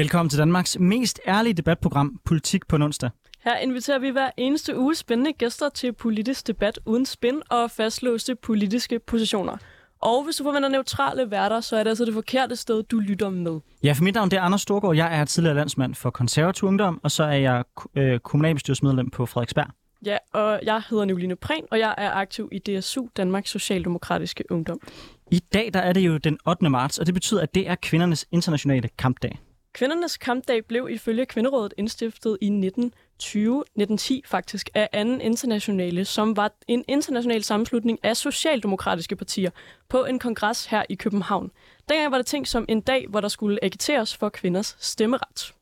Velkommen til Danmarks mest ærlige debatprogram, Politik på onsdag. Her inviterer vi hver eneste uge spændende gæster til politisk debat uden spin og fastlåste politiske positioner. Og hvis du forventer neutrale værter, så er det altså det forkerte sted, du lytter med. Ja, for mit navn det er Anders Storgård. Jeg er tidligere landsmand for konservativ ungdom, og så er jeg øh, kommunalbestyrelsesmedlem på Frederiksberg. Ja, og jeg hedder Nicoline Prehn, og jeg er aktiv i DSU, Danmarks Socialdemokratiske Ungdom. I dag der er det jo den 8. marts, og det betyder, at det er kvindernes internationale kampdag. Kvindernes kampdag blev ifølge Kvinderådet indstiftet i 1920, 1910 faktisk, af anden internationale, som var en international sammenslutning af socialdemokratiske partier på en kongres her i København. Dengang var det tænkt som en dag, hvor der skulle agiteres for kvinders stemmeret.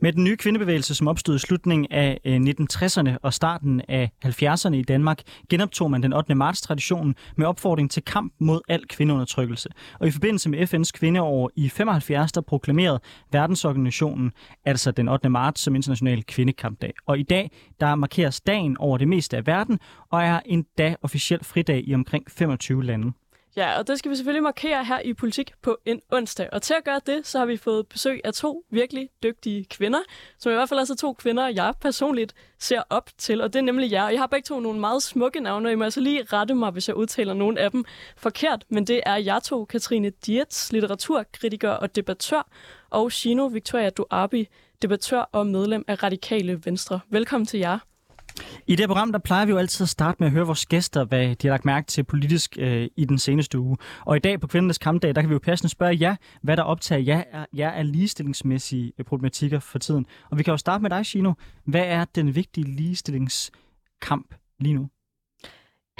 Med den nye kvindebevægelse, som opstod i slutningen af øh, 1960'erne og starten af 70'erne i Danmark, genoptog man den 8. marts traditionen med opfordring til kamp mod al kvindeundertrykkelse. Og i forbindelse med FN's kvindeår i 75, der proklamerede verdensorganisationen altså den 8. marts som international kvindekampdag. Og i dag, der markeres dagen over det meste af verden og er en dag officiel fridag i omkring 25 lande. Ja, og det skal vi selvfølgelig markere her i Politik på en onsdag. Og til at gøre det, så har vi fået besøg af to virkelig dygtige kvinder, som i hvert fald er så to kvinder, jeg personligt ser op til, og det er nemlig jer. Og jeg har begge to nogle meget smukke navne, og I må altså lige rette mig, hvis jeg udtaler nogle af dem forkert, men det er jer to, Katrine Dietz, litteraturkritiker og debattør, og Shino Victoria Duabi, debattør og medlem af Radikale Venstre. Velkommen til jer. I det program, der plejer vi jo altid at starte med at høre vores gæster, hvad de har lagt mærke til politisk øh, i den seneste uge. Og i dag på Kvindernes Kampdag, der kan vi jo passende spørge jer, hvad der optager jer er, jer er ligestillingsmæssige øh, problematikker for tiden. Og vi kan jo starte med dig, Shino. Hvad er den vigtige ligestillingskamp lige nu?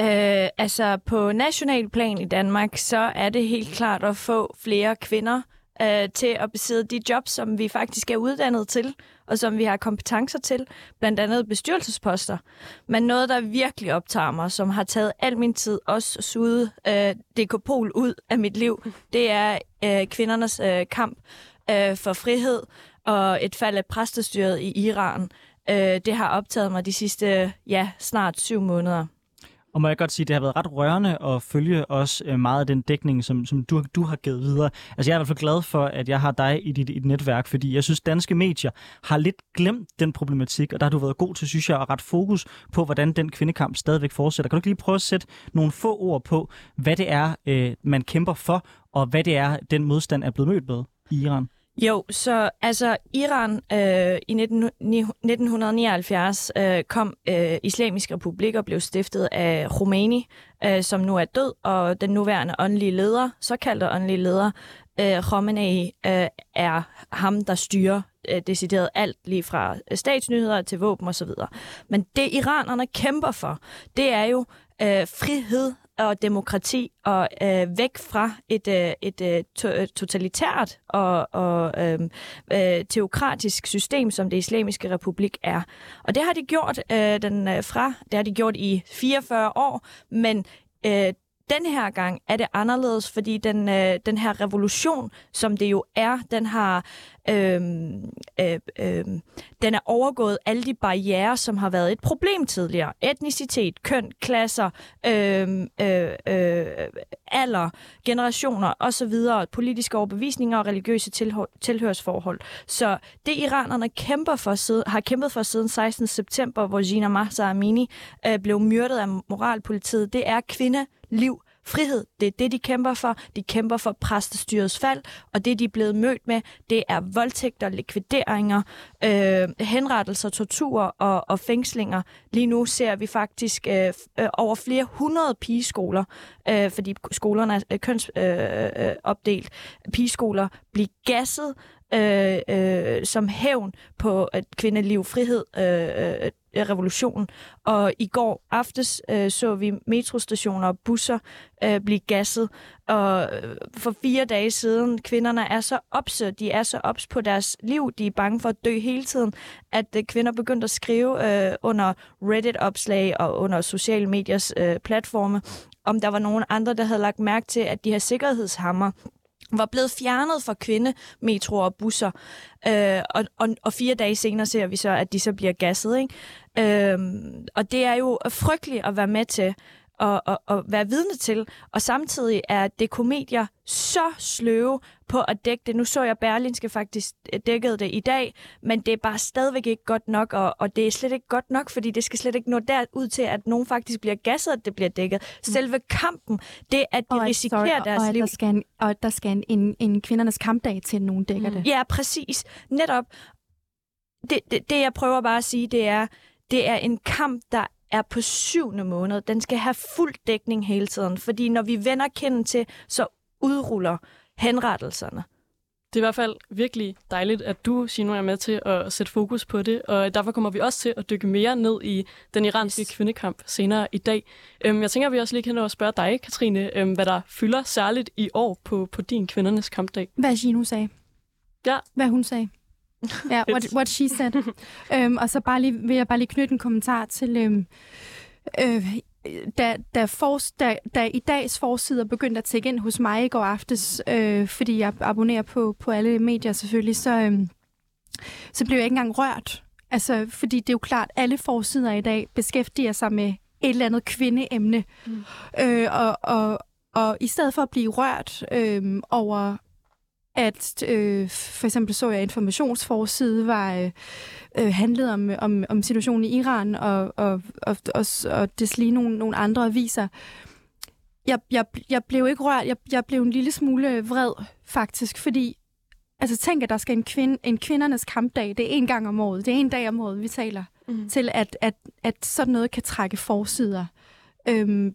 Øh, altså på national plan i Danmark, så er det helt klart at få flere kvinder øh, til at besidde de jobs, som vi faktisk er uddannet til, og som vi har kompetencer til, blandt andet bestyrelsesposter. Men noget, der virkelig optager mig, som har taget al min tid, også suget øh, dekopol ud af mit liv, det er øh, kvindernes øh, kamp øh, for frihed og et fald af præstestyret i Iran. Øh, det har optaget mig de sidste, ja, snart syv måneder. Og må jeg godt sige, at det har været ret rørende at følge også øh, meget af den dækning, som, som du, du har givet videre. Altså jeg er i hvert fald glad for, at jeg har dig i dit, i dit netværk, fordi jeg synes, danske medier har lidt glemt den problematik, og der har du været god til, synes jeg, at ret fokus på, hvordan den kvindekamp stadigvæk fortsætter. Kan du ikke lige prøve at sætte nogle få ord på, hvad det er, øh, man kæmper for, og hvad det er, den modstand er blevet mødt med i Iran? Jo, så altså Iran øh, i 19, 1979 øh, kom øh, Islamisk Republik og blev stiftet af Khomeini, øh, som nu er død, og den nuværende åndelige leder, såkaldte åndelige leder, øh, Khomeini, øh, er ham, der styrer øh, decideret alt, lige fra øh, statsnyheder til våben osv. Men det iranerne kæmper for, det er jo øh, frihed og demokrati og øh, væk fra et, øh, et øh, to- øh, totalitært og, og øh, øh, teokratisk system, som det islamiske republik er. Og det har de gjort øh, den øh, fra, det har de gjort i 44 år, men øh, den her gang er det anderledes, fordi den, øh, den her revolution, som det jo er, den har øhm, øh, øh, den er overgået alle de barriere, som har været et problem tidligere. Etnicitet, køn, klasser, øhm, øh, øh, alder, generationer osv., politiske overbevisninger og religiøse tilhø- tilhørsforhold. Så det iranerne kæmper for siden, har kæmpet for siden 16. september, hvor Gina Mahsa Amini øh, blev myrdet af moralpolitiet, det er kvinde, liv, frihed. Det er det, de kæmper for. De kæmper for præstestyrets fald, og det, de er blevet mødt med, det er voldtægter, likvideringer, øh, henrettelser, tortur og, og fængslinger. Lige nu ser vi faktisk øh, øh, over flere hundrede pigeskoler, øh, fordi skolerne er kønsopdelt, øh, øh, øh pigeskoler blive gasset, øh, øh, som hævn på at kvindeliv, frihed, øh, øh, Øh, revolution. Og i går aftes øh, så vi metrostationer og busser øh, blive gasset. Og øh, for fire dage siden, kvinderne er så opse, de er så ops på deres liv, de er bange for at dø hele tiden, at øh, kvinder begyndte at skrive øh, under Reddit-opslag og under sociale mediers øh, platforme, om der var nogen andre, der havde lagt mærke til, at de her sikkerhedshammer var blevet fjernet fra kvindemetroer og busser. Øh, og, og, og fire dage senere ser vi så, at de så bliver gasset. Ikke? Øh, og det er jo frygteligt at være med til. at, at, at være vidne til. Og samtidig er det komedier så sløve på at dække det. Nu så jeg Berlinske faktisk dækket det i dag, men det er bare stadigvæk ikke godt nok, og, og det er slet ikke godt nok, fordi det skal slet ikke nå derud til, at nogen faktisk bliver gasset, at det bliver dækket. Mm. Selve kampen, det at de og risikerer sorry, deres og liv. Der skal en, og der skal en, en, en kvindernes kampdag til, at nogen dækker mm. det. Ja, præcis. Netop. Det, det, det, jeg prøver bare at sige, det er, det er en kamp, der er på syvende måned. Den skal have fuld dækning hele tiden, fordi når vi vender kinden til, så udruller henrettelserne. Det er i hvert fald virkelig dejligt, at du, Shino, er med til at sætte fokus på det, og derfor kommer vi også til at dykke mere ned i den iranske yes. kvindekamp senere i dag. Øhm, jeg tænker, at vi også lige kan nå at spørge dig, Katrine, øhm, hvad der fylder særligt i år på, på din kvindernes kampdag. Hvad Gino sagde. Ja. Hvad hun sagde. Ja, what, what she said. øhm, og så bare lige, vil jeg bare lige knytte en kommentar til... Øhm, øh, da, da, for, da, da i dags forsider begyndte at tække ind hos mig i går aftes, øh, fordi jeg abonnerer på, på alle medier selvfølgelig, så, øh, så blev jeg ikke engang rørt. Altså, fordi det er jo klart, at alle forsider i dag beskæftiger sig med et eller andet kvindeemne. Mm. Øh, og, og, og i stedet for at blive rørt øh, over at øh, for eksempel så jeg informationsforside var øh, øh, handlet om, om, om situationen i Iran og, og, og, og, og deslige nogle, nogle andre aviser. Jeg, jeg, jeg blev ikke rørt, jeg, jeg blev en lille smule vred faktisk, fordi altså tænk, at der skal en, kvinde, en kvindernes kampdag, det er en gang om året, det er en dag om året, vi taler, mm. til at, at, at sådan noget kan trække forsider øhm,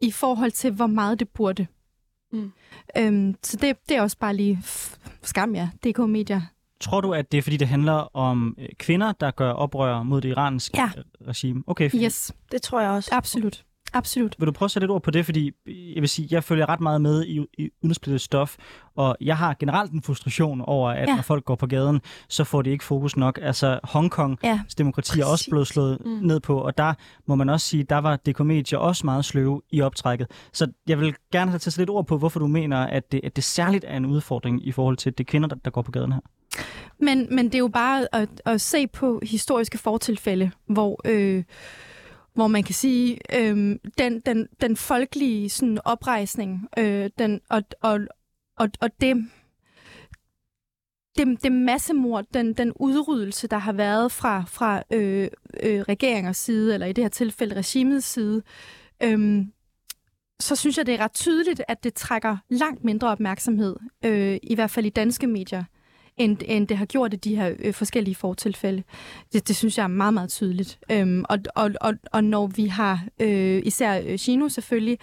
i forhold til, hvor meget det burde. Mm. Øhm, så det, det er også bare lige skam, ja. DK Media. Tror du, at det er, fordi det handler om øh, kvinder, der gør oprør mod det iranske ja. regime? Okay, fint. Yes. Det tror jeg også. Absolut. Absolut. Vil du prøve at sætte lidt ord på det? Fordi jeg vil sige, jeg følger ret meget med i, i udsplittet stof, og jeg har generelt en frustration over, at ja. når folk går på gaden, så får de ikke fokus nok. Altså Hongkong, ja. demokrati er også blevet slået mm. ned på, og der må man også sige, der var DK Media også meget sløve i optrækket. Så jeg vil gerne have til lidt ord på, hvorfor du mener, at det, at det særligt er en udfordring i forhold til det kvinder, der, der går på gaden her. Men, men det er jo bare at, at se på historiske fortilfælde, hvor... Øh, hvor man kan sige, øh, den, den, den folkelige sådan, oprejsning øh, den, og, og, og, og det, det, det massemord, den, den udryddelse, der har været fra, fra øh, øh, regeringers side, eller i det her tilfælde regimets side, øh, så synes jeg, det er ret tydeligt, at det trækker langt mindre opmærksomhed, øh, i hvert fald i danske medier, end, end det har gjort i de her øh, forskellige fortilfælde. Det, det synes jeg er meget, meget tydeligt. Øhm, og, og, og, og når vi har øh, især øh, Gino selvfølgelig,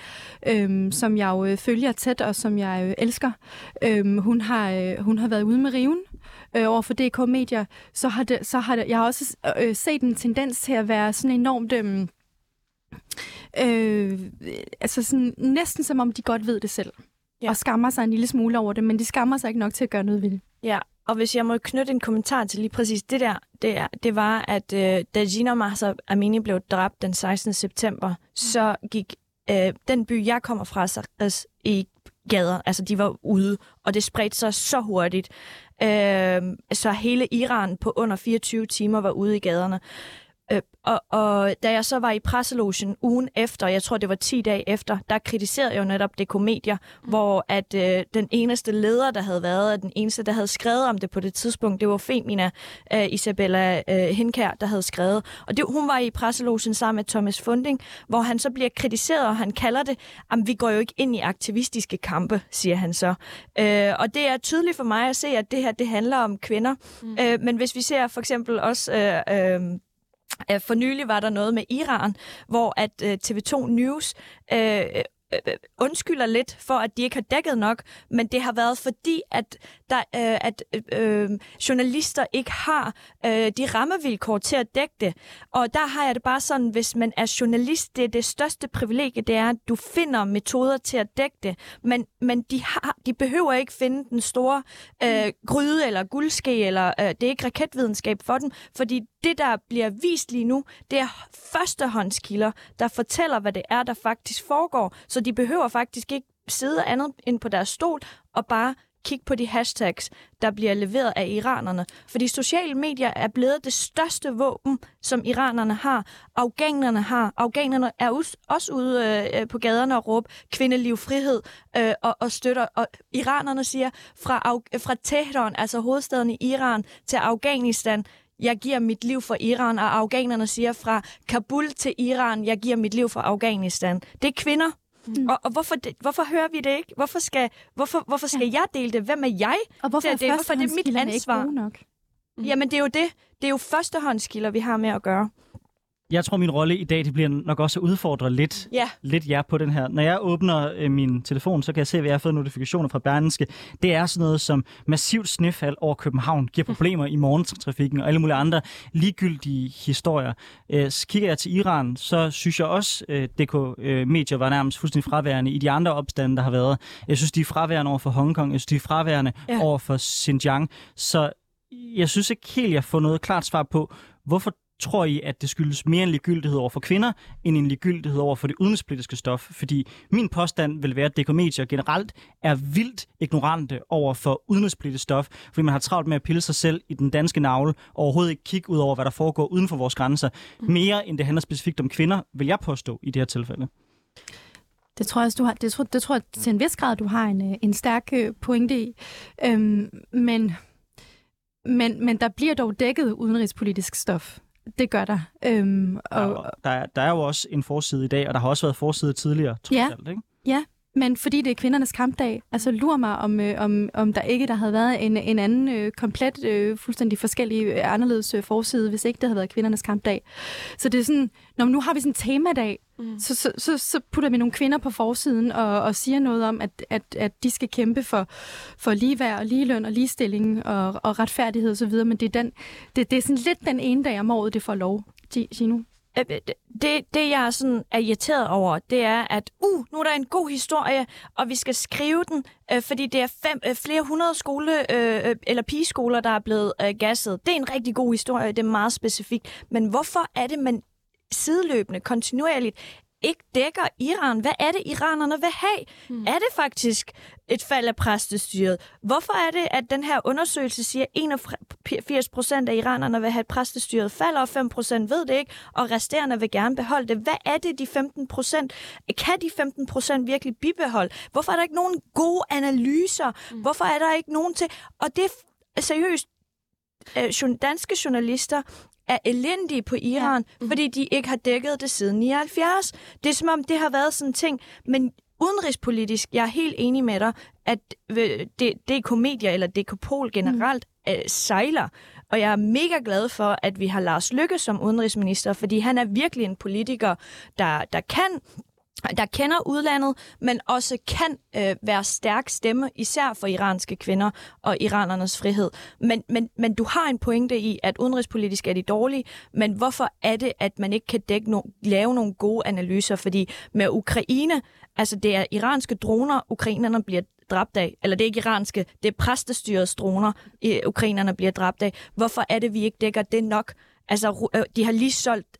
øh, som jeg jo øh, følger tæt og som jeg øh, elsker, øh, hun, har, øh, hun har været ude med riven øh, over for DK Media, så har, det, så har det, jeg har også øh, set en tendens til at være sådan enormt... Øh, Øh, altså sådan, næsten som om de godt ved det selv. Ja. Og skammer sig en lille smule over det, men de skammer sig ikke nok til at gøre noget ved det. Ja, og hvis jeg må knytte en kommentar til lige præcis det der, det, er, det var, at øh, da Gina Mahsa Amini blev dræbt den 16. september, mm. så gik øh, den by, jeg kommer fra, så, i gader. Altså, de var ude, og det spredte sig så hurtigt. Øh, så hele Iran på under 24 timer var ude i gaderne. Øh, og, og da jeg så var i presselogen ugen efter, jeg tror det var 10 dage efter, der kritiserede jeg jo netop det komedier, mm. hvor at øh, den eneste leder, der havde været, den eneste, der havde skrevet om det på det tidspunkt, det var Femina øh, Isabella øh, Hinkær, der havde skrevet. Og det, hun var i presselogen sammen med Thomas Funding, hvor han så bliver kritiseret, og han kalder det, at vi går jo ikke ind i aktivistiske kampe, siger han så. Øh, og det er tydeligt for mig at se, at det her, det handler om kvinder. Mm. Øh, men hvis vi ser for eksempel også... Øh, øh, for nylig var der noget med Iran, hvor at øh, TV2 News øh, øh, undskylder lidt for, at de ikke har dækket nok, men det har været fordi, at, der, øh, at øh, journalister ikke har øh, de rammevilkår til at dække det. Og der har jeg det bare sådan, hvis man er journalist, det er det største privilegie, det er, at du finder metoder til at dække det, men, men de, har, de behøver ikke finde den store øh, gryde eller guldske, eller øh, det er ikke raketvidenskab for dem, fordi det, der bliver vist lige nu, det er førstehåndskilder, der fortæller, hvad det er, der faktisk foregår. Så de behøver faktisk ikke sidde andet end på deres stol og bare kigge på de hashtags, der bliver leveret af iranerne. Fordi sociale medier er blevet det største våben, som iranerne har. Afghanerne har. Afghanerne er også ude øh, på gaderne og råbe kvindeliv, frihed øh, og, og støtter. Og iranerne siger, fra, fra Teheran, altså hovedstaden i Iran, til Afghanistan, jeg giver mit liv for Iran, og afghanerne siger fra Kabul til Iran, jeg giver mit liv for Afghanistan. Det er kvinder. Mm. Og, og hvorfor, det, hvorfor hører vi det ikke? Hvorfor skal, hvorfor, hvorfor skal ja. jeg dele det? Hvem er jeg? Og hvorfor er, det? Hvorfor er det mit ansvar? Ikke nok? Mm. Jamen, det er jo det. Det er jo førstehåndskilder, vi har med at gøre. Jeg tror, min rolle i dag det bliver nok også at udfordre lidt, ja. lidt jer på den her. Når jeg åbner øh, min telefon, så kan jeg se, at jeg har fået notifikationer fra Berlinske. Det er sådan noget som massivt snefald over København, giver problemer i morgentrafikken og alle mulige andre ligegyldige historier. Øh, så kigger jeg til Iran, så synes jeg også, øh, DK-medier øh, var nærmest fuldstændig fraværende i de andre opstande, der har været. Jeg synes, de er fraværende over for Hongkong. Jeg synes, de er fraværende ja. over for Xinjiang. Så jeg synes ikke helt, jeg får noget klart svar på, hvorfor tror I, at det skyldes mere en ligegyldighed over for kvinder, end en ligegyldighed over for det udenrigspolitiske stof? Fordi min påstand vil være, at DK-medier generelt er vildt ignorante over for udenrigspolitisk stof, fordi man har travlt med at pille sig selv i den danske navle, og overhovedet ikke kigge ud over, hvad der foregår uden for vores grænser. Mm. Mere end det handler specifikt om kvinder, vil jeg påstå i det her tilfælde. Det tror jeg, du har, det tror, det tror jeg til en vis grad, du har en, øh, en stærk øh, pointe i. Øhm, men, men, men der bliver dog dækket udenrigspolitisk stof. Det gør der. Øhm, og, der, er, der er jo også en forside i dag, og der har også været forside tidligere, trods ja, alt, ikke? Ja, men fordi det er kvindernes kampdag, altså lurer mig, om, øh, om, om der ikke der havde været en, en anden øh, komplet, øh, fuldstændig forskellig, øh, anderledes øh, forside, hvis ikke det havde været kvindernes kampdag. Så det er sådan, når nu har vi sådan en temadag, mm. så, så, så, så putter vi nogle kvinder på forsiden og, og siger noget om, at, at, at de skal kæmpe for, for ligeværd og ligeløn og ligestilling og, og retfærdighed osv., men det er, den, det, det er sådan lidt den ene dag om året, det får lov, Gino. Øh, øh, det, det, jeg sådan er irriteret over, det er, at uh, nu er der en god historie, og vi skal skrive den, øh, fordi det er fem, øh, flere hundrede skole, øh, øh eller pigeskoler, der er blevet øh, gasset. Det er en rigtig god historie, det er meget specifikt. Men hvorfor er det, man sideløbende, kontinuerligt ikke dækker Iran. Hvad er det, iranerne vil have? Hmm. Er det faktisk et fald af præstestyret? Hvorfor er det, at den her undersøgelse siger, at 81 procent af iranerne vil have, at præstestyret falder, og 5 procent ved det ikke, og resterende vil gerne beholde det? Hvad er det, de 15 procent? Kan de 15 procent virkelig bibeholde? Hvorfor er der ikke nogen gode analyser? Hmm. Hvorfor er der ikke nogen til... Og det er seriøst, øh, danske journalister er elendige på Iran, ja. mm-hmm. fordi de ikke har dækket det siden 79. Det er som om, det har været sådan en ting, men udenrigspolitisk, jeg er helt enig med dig, at øh, DK Media eller DK Pol generelt mm. øh, sejler. Og jeg er mega glad for, at vi har Lars Lykke som udenrigsminister, fordi han er virkelig en politiker, der, der kan der kender udlandet, men også kan øh, være stærk stemme, især for iranske kvinder og iranernes frihed. Men, men, men du har en pointe i, at udenrigspolitisk er de dårlige, men hvorfor er det, at man ikke kan dække no- lave nogle gode analyser? Fordi med Ukraine, altså det er iranske droner, ukrainerne bliver dræbt af, eller det er ikke iranske, det er præstestyrets droner, ukrainerne bliver dræbt af. Hvorfor er det, vi ikke dækker det nok? Altså, øh, de har lige solgt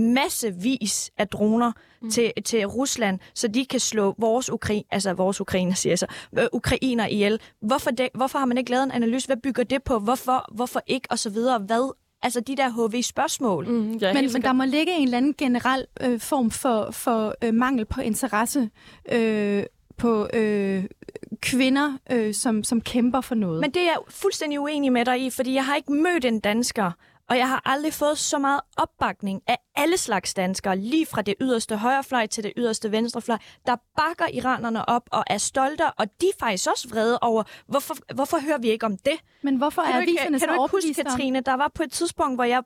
massevis af droner mm. til, til Rusland, så de kan slå vores, Ukra- altså vores ukrainer, siger så, øh, ukrainer ihjel. Hvorfor, det, hvorfor har man ikke lavet en analyse? Hvad bygger det på? Hvorfor, hvorfor ikke? Og så videre. Hvad Altså de der HV-spørgsmål. Mm, ja, men, men der må ligge en eller anden generel øh, form for, for øh, mangel på interesse øh, på øh, kvinder, øh, som, som kæmper for noget. Men det er jeg fuldstændig uenig med dig i, fordi jeg har ikke mødt en dansker, og jeg har aldrig fået så meget opbakning af alle slags danskere, lige fra det yderste højrefløj til det yderste venstrefløj, der bakker iranerne op og er stolte, og de er faktisk også vrede over, hvorfor, hvorfor hører vi ikke om det? Men hvorfor kan er aviserne så Kan du ikke huske, Katrine, der var på et tidspunkt, hvor jeg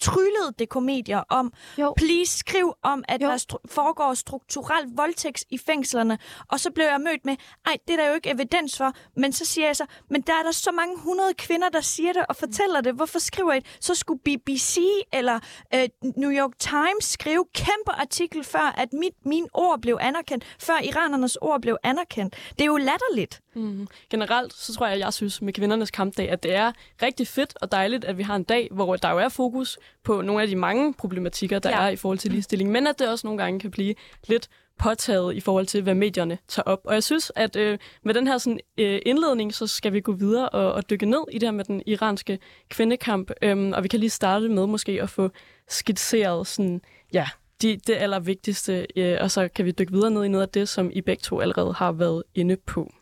tryllede det komedier om, jo. please skriv om, at jo. der stru- foregår strukturel voldtægt i fængslerne. Og så blev jeg mødt med, ej, det er der jo ikke evidens for. Men så siger jeg så, men der er der så mange hundrede kvinder, der siger det og fortæller det. Hvorfor skriver I det? Så skulle BBC eller øh, New York Times skrive kæmpe artikel, før at mit, min ord blev anerkendt, før iranernes ord blev anerkendt. Det er jo latterligt. Mm. Generelt, så tror jeg, jeg synes med kvindernes kampdag, at det er rigtig fedt og dejligt, at vi har en dag, hvor der jo er fokus fokus på nogle af de mange problematikker, der ja. er i forhold til ligestilling, men at det også nogle gange kan blive lidt påtaget i forhold til, hvad medierne tager op. Og jeg synes, at øh, med den her sådan, øh, indledning, så skal vi gå videre og, og dykke ned i det her med den iranske kvindekamp. Øhm, og vi kan lige starte med måske at få skitseret sådan, ja, de, det allervigtigste, øh, og så kan vi dykke videre ned i noget af det, som I begge to allerede har været inde på.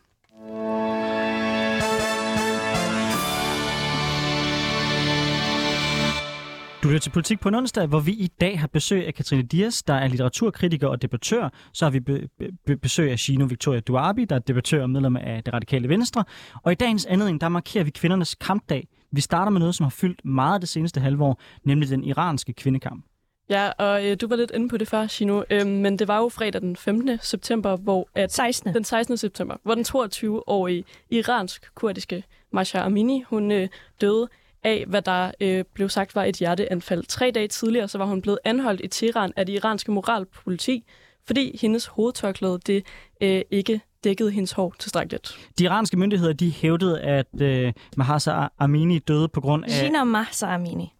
Du lytter til Politik på en onsdag, hvor vi i dag har besøg af Katrine Dias, der er litteraturkritiker og debattør. Så har vi be- be- besøg af Shino Victoria Duarbi, der er debattør og medlem af det radikale venstre. Og i dagens anledning, der markerer vi kvindernes kampdag. Vi starter med noget, som har fyldt meget det seneste halvår, nemlig den iranske kvindekamp. Ja, og øh, du var lidt inde på det før, Shino, øh, men det var jo fredag den 15. september, hvor at 16. den 16. september, hvor den 22-årige iransk-kurdiske Masha Amini, hun øh, døde af, hvad der øh, blev sagt var et hjerteanfald. Tre dage tidligere så var hun blevet anholdt i Teheran af det iranske moralpoliti, fordi hendes hovedtørklæde det øh, ikke dækkede hendes hår tilstrækkeligt. De iranske myndigheder de hævdede, at øh, Mahsa Amini døde på grund af... Gina Mahsa Amini.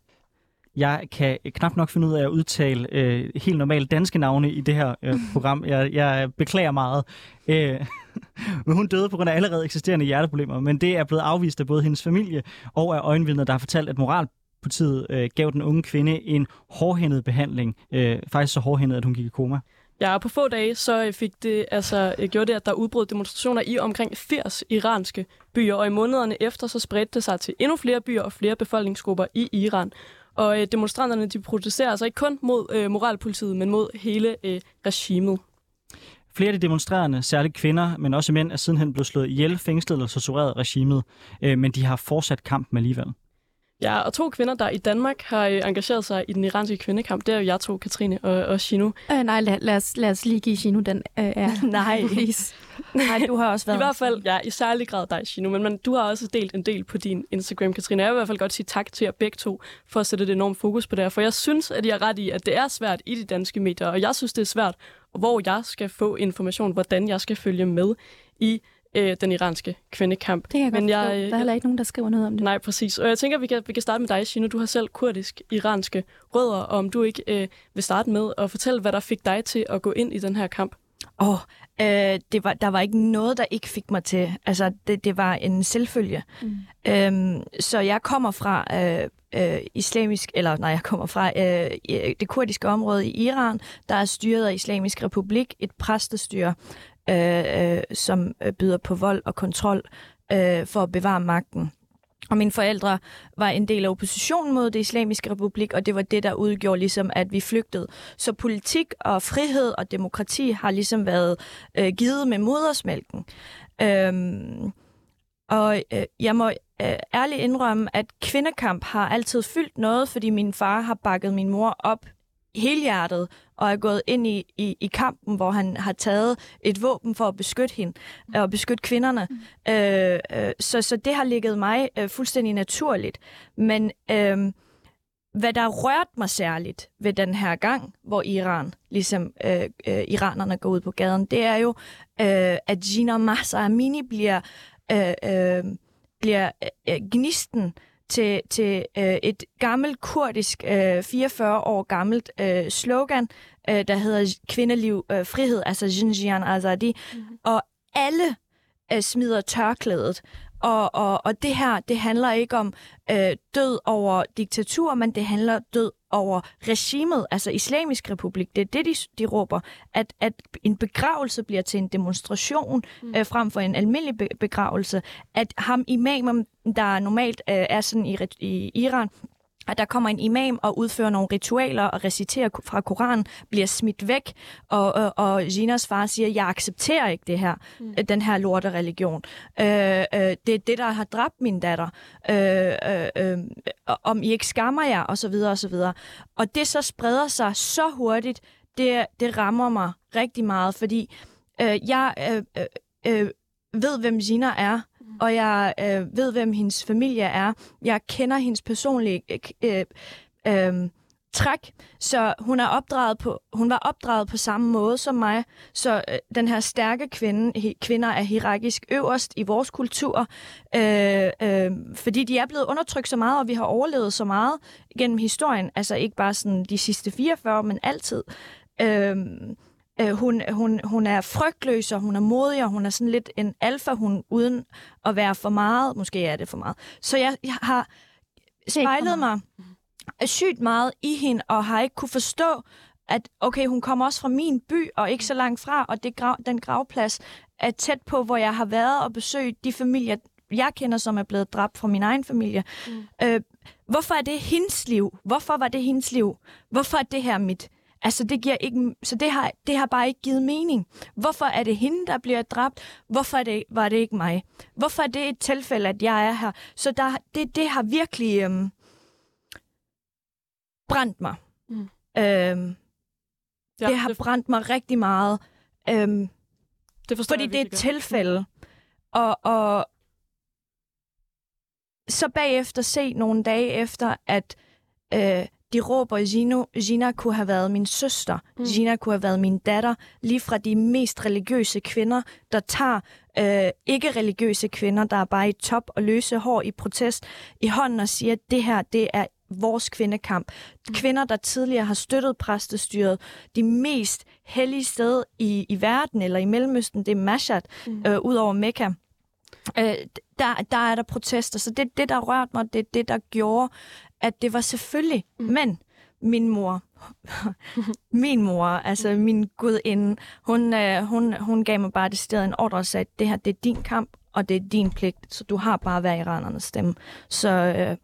Jeg kan knap nok finde ud af at udtale øh, helt normale danske navne i det her øh, program. Jeg, jeg beklager meget. Øh, men hun døde på grund af allerede eksisterende hjerteproblemer, men det er blevet afvist af både hendes familie og af øjenvidner, der har fortalt, at moralpolitiet øh, gav den unge kvinde en hårdhændet behandling. Øh, faktisk så hårdhændet, at hun gik i koma. Ja, og på få dage så øh, fik det, altså, øh, gjorde det, at der udbrød demonstrationer i omkring 80 iranske byer, og i månederne efter så spredte det sig til endnu flere byer og flere befolkningsgrupper i Iran. Og øh, demonstranterne de protesterer altså ikke kun mod øh, moralpolitiet, men mod hele øh, regimet. Flere af de demonstrerende, særligt kvinder, men også mænd, er sidenhen blevet slået ihjel, fængslet eller tortureret regimet, øh, men de har fortsat kampen alligevel. Ja, og to kvinder, der i Danmark har øh, engageret sig i den iranske kvindekamp, det er jo jeg to, Katrine og, og Shino. Øh, nej, lad, lad, os, lad os lige give Shino den øh, er. nej, please. nej, du har også været... I hvert fald, ja, i særlig grad dig, Shino, men, men du har også delt en del på din Instagram, Katrine. Jeg vil i hvert fald godt sige tak til jer begge to for at sætte et enormt fokus på det her, for jeg synes, at jeg er ret i, at det er svært i de danske medier, og jeg synes, det er svært, hvor jeg skal få information, hvordan jeg skal følge med i øh, den iranske kvindekamp. Det kan jeg Men jeg, jeg, Der er heller ikke nogen, der skriver noget om det. Nej, præcis. Og jeg tænker, vi kan, vi kan starte med dig, Shino. Du har selv kurdisk-iranske rødder, og om du ikke øh, vil starte med at fortælle, hvad der fik dig til at gå ind i den her kamp. Åh, oh, øh, det var, der var ikke noget, der ikke fik mig til. Altså, det, det var en selvfølge. Mm. Øhm, så jeg kommer fra øh, øh, islamisk, eller nej, jeg kommer fra øh, det kurdiske område i Iran, der er styret af Islamisk Republik, et præstestyre, øh, øh, som øh, byder på vold og kontrol øh, for at bevare magten. Og mine forældre var en del af oppositionen mod det islamiske republik, og det var det, der udgjorde ligesom, at vi flygtede. Så politik og frihed og demokrati har ligesom været øh, givet med modersmælken. Øhm, og øh, jeg må øh, ærligt indrømme, at kvindekamp har altid fyldt noget, fordi min far har bakket min mor op helhjertet og er gået ind i, i, i kampen, hvor han har taget et våben for at beskytte hende mm. og beskytte kvinderne. Mm. Øh, øh, så, så det har ligget mig øh, fuldstændig naturligt. Men øh, hvad der rørt mig særligt ved den her gang, hvor Iran, ligesom øh, øh, iranerne går ud på gaden, det er jo, øh, at Gina Mahsa Amini bliver, øh, øh, bliver øh, gnisten til, til øh, et gammelt kurdisk, øh, 44 år gammelt øh, slogan, øh, der hedder kvindeliv, øh, frihed, altså Jinjian Azadi. Mm-hmm. Og alle øh, smider tørklædet. Og, og, og det her, det handler ikke om øh, død over diktatur, men det handler død over regimet, altså Islamisk Republik. Det er det, de, de råber, at, at en begravelse bliver til en demonstration mm. øh, frem for en almindelig be- begravelse. At ham imamen, der normalt øh, er sådan i, i Iran, at der kommer en imam og udfører nogle ritualer og reciterer fra Koranen, bliver smidt væk, og, og, og Ginas far siger, jeg accepterer ikke det her, mm. den her lorte religion. Øh, øh, det er det, der har dræbt min datter. Øh, øh, øh, om I ikke skammer jer, og så videre, og så videre. Og det så spreder sig så hurtigt, det, det rammer mig rigtig meget, fordi øh, jeg øh, øh, øh ved, hvem Gina er, og jeg øh, ved, hvem hendes familie er. Jeg kender hendes personlige øh, øh, øhm, træk. Så hun er opdraget på, hun var opdraget på samme måde som mig. Så øh, den her stærke kvinde, he, kvinder er hierarkisk øverst i vores kultur, øh, øh, fordi de er blevet undertrykt så meget, og vi har overlevet så meget gennem historien. Altså ikke bare sådan de sidste 44, men altid. Øh, øh, hun, hun, hun er frygtløs, og hun er modig, og hun er sådan lidt en alfa, hun uden at være for meget. Måske er det for meget. Så jeg, jeg har spejlet mig sygt meget i hende, og har ikke kunne forstå, at okay, hun kommer også fra min by, og ikke så langt fra, og det grav, den gravplads er tæt på, hvor jeg har været og besøgt de familier, jeg kender, som er blevet dræbt fra min egen familie. Mm. Øh, hvorfor er det hendes liv? Hvorfor var det hendes liv? Hvorfor er det her mit? Altså, det giver ikke, så det har, det har bare ikke givet mening. Hvorfor er det hende, der bliver dræbt? Hvorfor er det, var det ikke mig? Hvorfor er det et tilfælde, at jeg er her? Så der, det, det har virkelig øhm, brændt mig. Mm. Øhm, ja, det har det... brændt mig rigtig meget. Øhm, det forstår fordi det er et tilfælde. Og, og så bagefter se nogle dage efter, at øh, de råber, Gino, Gina kunne have været min søster, mm. Gina kunne have været min datter, lige fra de mest religiøse kvinder, der tager øh, ikke-religiøse kvinder, der er bare i top og løse hår i protest i hånden og siger, at det her, det er vores kvindekamp. Mm. Kvinder, der tidligere har støttet præstestyret. De mest hellige sted i, i verden eller i Mellemøsten, det er Mashhad, mm. øh, ud over Mekka. Øh, der, der er der protester, så det det, der rørte mig, det er det, der gjorde, at det var selvfølgelig, mm. men min mor, min mor, altså min gudinde, hun, øh, hun, hun gav mig bare det sted en ordre og sagde, det her, det er din kamp, og det er din pligt, så du har bare at være iranernes stemme. Så, øh,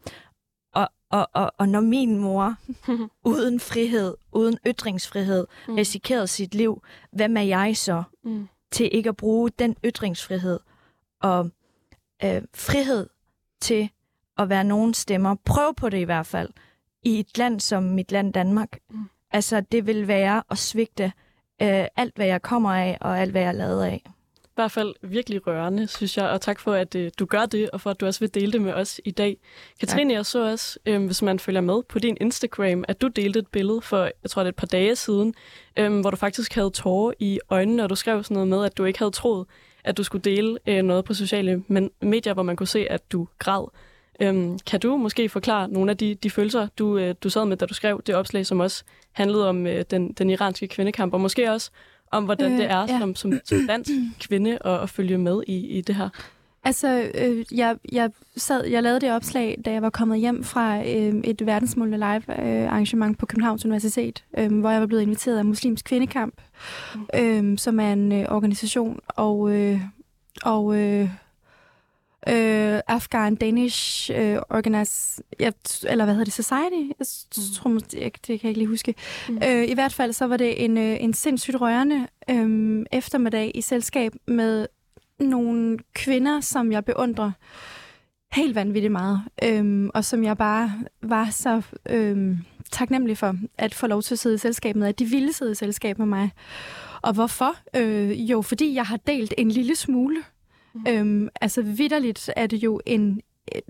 og, og, og, og når min mor, uden frihed, uden ytringsfrihed, mm. risikerede sit liv, hvem er jeg så mm. til ikke at bruge den ytringsfrihed og øh, frihed til at være nogen stemmer. Prøv på det i hvert fald. I et land som mit land Danmark. Mm. Altså, det vil være at svigte øh, alt, hvad jeg kommer af, og alt, hvad jeg er lavet af. I hvert fald virkelig rørende, synes jeg, og tak for, at øh, du gør det, og for, at du også vil dele det med os i dag. Katrine, tak. jeg så også, øh, hvis man følger med på din Instagram, at du delte et billede for, jeg tror det er et par dage siden, øh, hvor du faktisk havde tårer i øjnene, og du skrev sådan noget med, at du ikke havde troet, at du skulle dele øh, noget på sociale medier, hvor man kunne se, at du græd. Øhm, kan du måske forklare nogle af de, de følelser, du, øh, du sad med, da du skrev det opslag, som også handlede om øh, den, den iranske kvindekamp, og måske også om, hvordan øh, det er ja. som, som, som dansk kvinde at, at følge med i, i det her? Altså, øh, jeg, jeg, sad, jeg lavede det opslag, da jeg var kommet hjem fra øh, et verdensmålende live øh, arrangement på Københavns Universitet, øh, hvor jeg var blevet inviteret af Muslims Kvindekamp, mm. øh, som er en øh, organisation, og, øh, og øh, øh, Afghan Danish øh, Organis... Ja, eller hvad hedder det? Society? Jeg mm. tror, det, det kan jeg ikke lige huske. Mm. Øh, I hvert fald så var det en, øh, en sindssygt rørende øh, eftermiddag i selskab med nogle kvinder, som jeg beundrer helt vanvittigt meget, øhm, og som jeg bare var så øhm, taknemmelig for, at få lov til at sidde i selskab med, at de ville sidde i selskab med mig. Og hvorfor? Øh, jo, fordi jeg har delt en lille smule. Øhm, altså vidderligt er det jo en,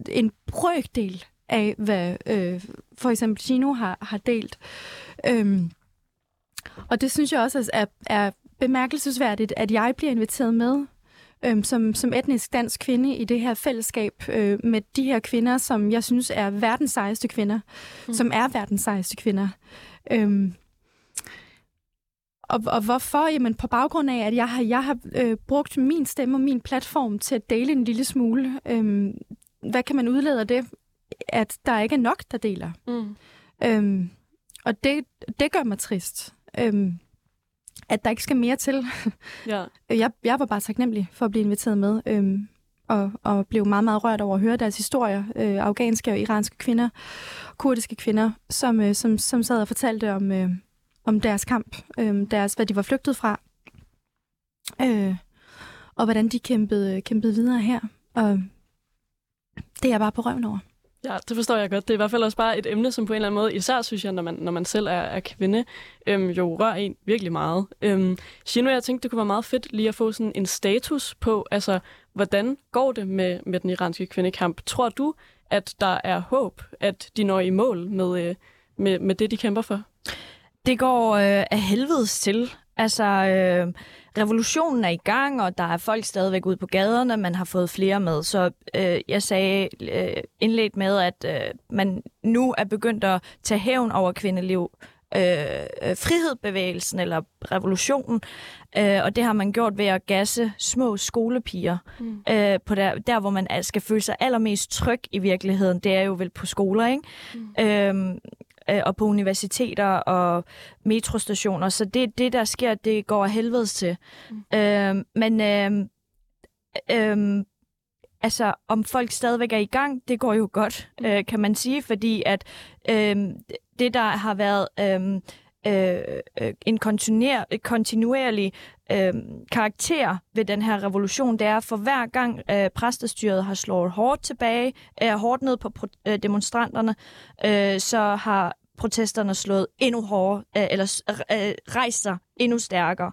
en brøkdel af, hvad øh, for eksempel Gino har, har delt. Øhm, og det synes jeg også er, er bemærkelsesværdigt, at jeg bliver inviteret med øhm, som, som etnisk dansk kvinde i det her fællesskab øh, med de her kvinder, som jeg synes er verdens sejeste kvinder, mm. som er verdens sejeste kvinder. Øhm, og, og hvorfor? Jamen på baggrund af, at jeg har, jeg har øh, brugt min stemme og min platform til at dele en lille smule. Øhm, hvad kan man udlede af det? At der ikke er nok, der deler. Mm. Øhm, og det, det gør mig trist. Øhm, at der ikke skal mere til. Ja. jeg, jeg var bare taknemmelig for at blive inviteret med. Øhm, og, og blev meget, meget rørt over at høre deres historier. Øh, afghanske og iranske kvinder, kurdiske kvinder, som, øh, som, som sad og fortalte om... Øh, om deres kamp, øh, deres, hvad de var flygtet fra, øh, og hvordan de kæmpede, kæmpede videre her. Og det er jeg bare på røven over. Ja, det forstår jeg godt. Det er i hvert fald også bare et emne, som på en eller anden måde, især synes jeg, når man, når man selv er, er kvinde, øhm, jo rører en virkelig meget. Øhm, Shino, jeg tænkte, det kunne være meget fedt lige at få sådan en status på, altså, hvordan går det med, med den iranske kvindekamp? Tror du, at der er håb, at de når i mål med, øh, med, med det, de kæmper for? Det går øh, af helvedes til. Altså, øh, revolutionen er i gang, og der er folk stadigvæk ude på gaderne. Man har fået flere med. Så øh, jeg sagde øh, indledt med, at øh, man nu er begyndt at tage hævn over kvindeliv. Øh, øh, frihedsbevægelsen eller revolutionen, øh, og det har man gjort ved at gasse små skolepiger. Mm. Øh, på der, der, hvor man skal føle sig allermest tryg i virkeligheden, det er jo vel på skoler, ikke? Mm. Øh, øh, og på universiteter og metrostationer. Så det, det der sker, det går af helvedes til. Mm. Øh, men øh, øh, altså, om folk stadigvæk er i gang, det går jo godt, mm. øh, kan man sige, fordi at øh, det, der har været... Øh, øh, øh en kontinuer, kontinuerlig øh, karakter ved den her revolution, det er, for hver gang øh, præstestyret har slået hårdt tilbage, øh, hårdt ned på øh, demonstranterne, øh, så har protesterne slået endnu hårdere, øh, eller øh, rejst sig endnu stærkere.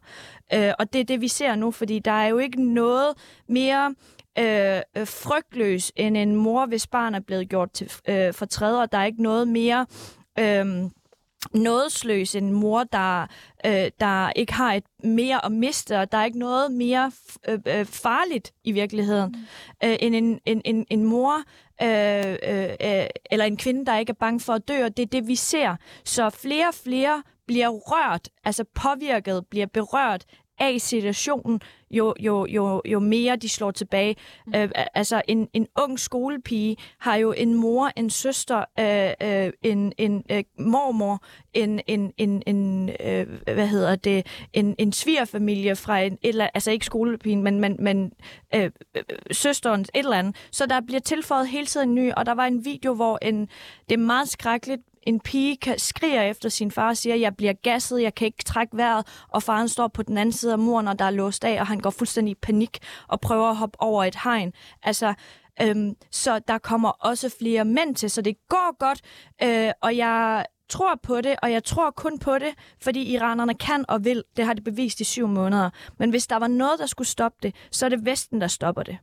Øh, og det er det, vi ser nu, fordi der er jo ikke noget mere øh, frygtløs end en mor, hvis barn er blevet gjort til øh, fortræder. Der er ikke noget mere... Øh, nådesløs en mor, der, øh, der ikke har et mere at miste, og der er ikke noget mere øh, øh, farligt i virkeligheden, mm. øh, end en, en, en, en mor, øh, øh, øh, eller en kvinde, der ikke er bange for at dø, og det er det, vi ser. Så flere og flere bliver rørt, altså påvirket, bliver berørt af situationen, jo, jo, jo, jo mere de slår tilbage. Mm. Øh, altså en, en ung skolepige har jo en mor, en søster, øh, øh, en, en øh, mormor, en, en, en, en øh, hvad hedder det, en, en svigerfamilie fra en, et eller, altså ikke skolepigen, men, men, men øh, øh, søsteren, et eller andet. Så der bliver tilføjet hele tiden ny, og der var en video, hvor en, det er meget skrækkeligt, en pige kan, skriger efter sin far og siger, jeg bliver gasset, jeg kan ikke trække vejret, og faren står på den anden side af muren, og der er låst af, og han går fuldstændig i panik og prøver at hoppe over et hegn. Altså, øhm, så der kommer også flere mænd til, så det går godt, øh, og jeg tror på det, og jeg tror kun på det, fordi iranerne kan og vil. Det har det bevist i syv måneder. Men hvis der var noget, der skulle stoppe det, så er det Vesten, der stopper det.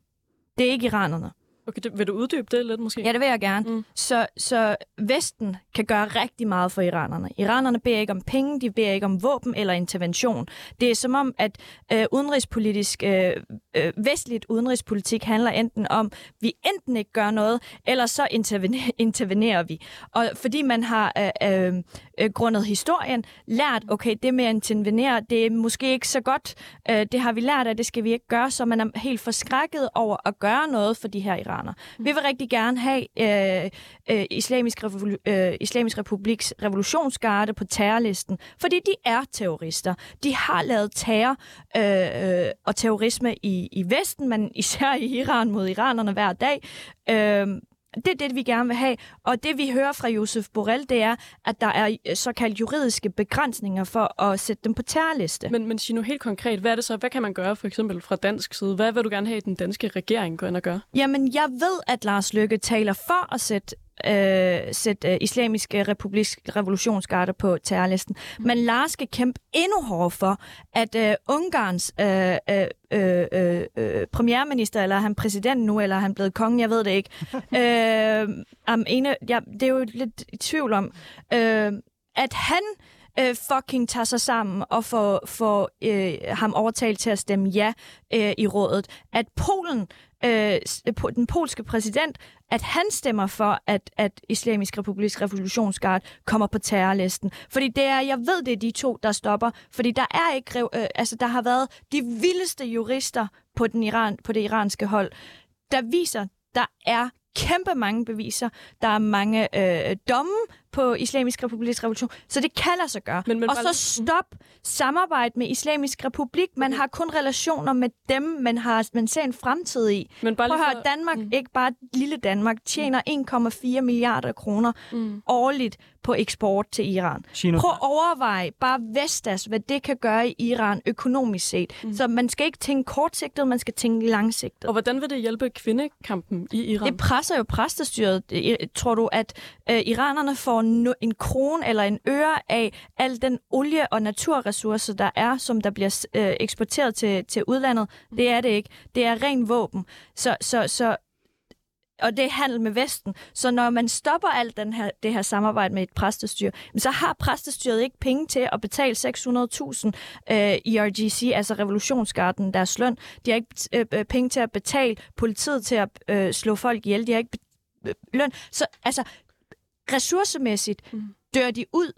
Det er ikke iranerne. Okay, det, vil du uddybe det lidt måske? Ja, det vil jeg gerne. Mm. Så, så Vesten kan gøre rigtig meget for iranerne. Iranerne beder ikke om penge, de beder ikke om våben eller intervention. Det er som om, at øh, udenrigspolitisk, øh, øh, vestligt udenrigspolitik handler enten om, vi enten ikke gør noget, eller så intervener, intervenerer vi. Og fordi man har øh, øh, grundet historien lært, okay, det med at intervenere, det er måske ikke så godt. Øh, det har vi lært af, det skal vi ikke gøre, så man er helt forskrækket over at gøre noget for de her iranere veteraner. Vi vil rigtig gerne have øh, øh, Islamisk, Revol- øh, Islamisk Republiks revolutionsgarde på terrorlisten, fordi de er terrorister. De har lavet terror øh, og terrorisme i, i Vesten, men især i Iran mod iranerne hver dag. Øh, det er det, vi gerne vil have. Og det, vi hører fra Josef Borrell, det er, at der er øh, såkaldt juridiske begrænsninger for at sætte dem på terrorliste. Men, men sig nu helt konkret, hvad er det så? Hvad kan man gøre for eksempel fra dansk side? Hvad vil du gerne have, den danske regering går ind og gør? Jamen, jeg ved, at Lars Løkke taler for at sætte øh, sætte øh, islamiske republiks revolutionsgarder på terrorlisten. Mm. Men Lars skal kæmpe endnu hårdere for, at øh, Ungarns øh, øh, øh, øh, øh, premierminister, eller er han præsident nu, eller er han blevet konge, jeg ved det ikke. øh, um, ene, ja, det er jo lidt i tvivl om, øh, at han øh, Øh, fucking tager sig sammen og får, får øh, ham overtalt til at stemme ja øh, i rådet. At Polen, øh, øh den polske præsident, at han stemmer for, at, at Islamisk Republiks Revolutionsgard kommer på terrorlisten. Fordi det er, jeg ved, det er de to, der stopper. Fordi der er ikke, øh, altså der har været de vildeste jurister på, den Iran, på det iranske hold, der viser, der er kæmpe mange beviser. Der er mange øh, domme på Islamisk Republiks revolution. Så det kan lade sig gøre. Men, men og så stop samarbejde med Islamisk Republik. Man okay. har kun relationer med dem, man, har, man ser en fremtid i. Men bare Prøv at høre, Danmark, mm. ikke bare lille Danmark, tjener 1,4 milliarder kroner mm. årligt på eksport til Iran. Chino. Prøv at overveje bare Vestas, hvad det kan gøre i Iran økonomisk set. Mm. Så man skal ikke tænke kortsigtet, man skal tænke langsigtet. Og hvordan vil det hjælpe kvindekampen i Iran? Det presser jo præstestyret. Tror du, at øh, iranerne får en krone eller en øre af al den olie- og naturressource, der er, som der bliver øh, eksporteret til, til udlandet? Det er det ikke. Det er ren våben. Så, så, så og det er handel med Vesten. Så når man stopper alt den her, det her samarbejde med et præstestyre, så har præstestyret ikke penge til at betale 600.000 øh, IRGC, altså revolutionsgarden, deres løn. De har ikke øh, øh, penge til at betale politiet til at øh, slå folk ihjel. De har ikke øh, løn. Så altså, ressourcemæssigt mm. dør de ud.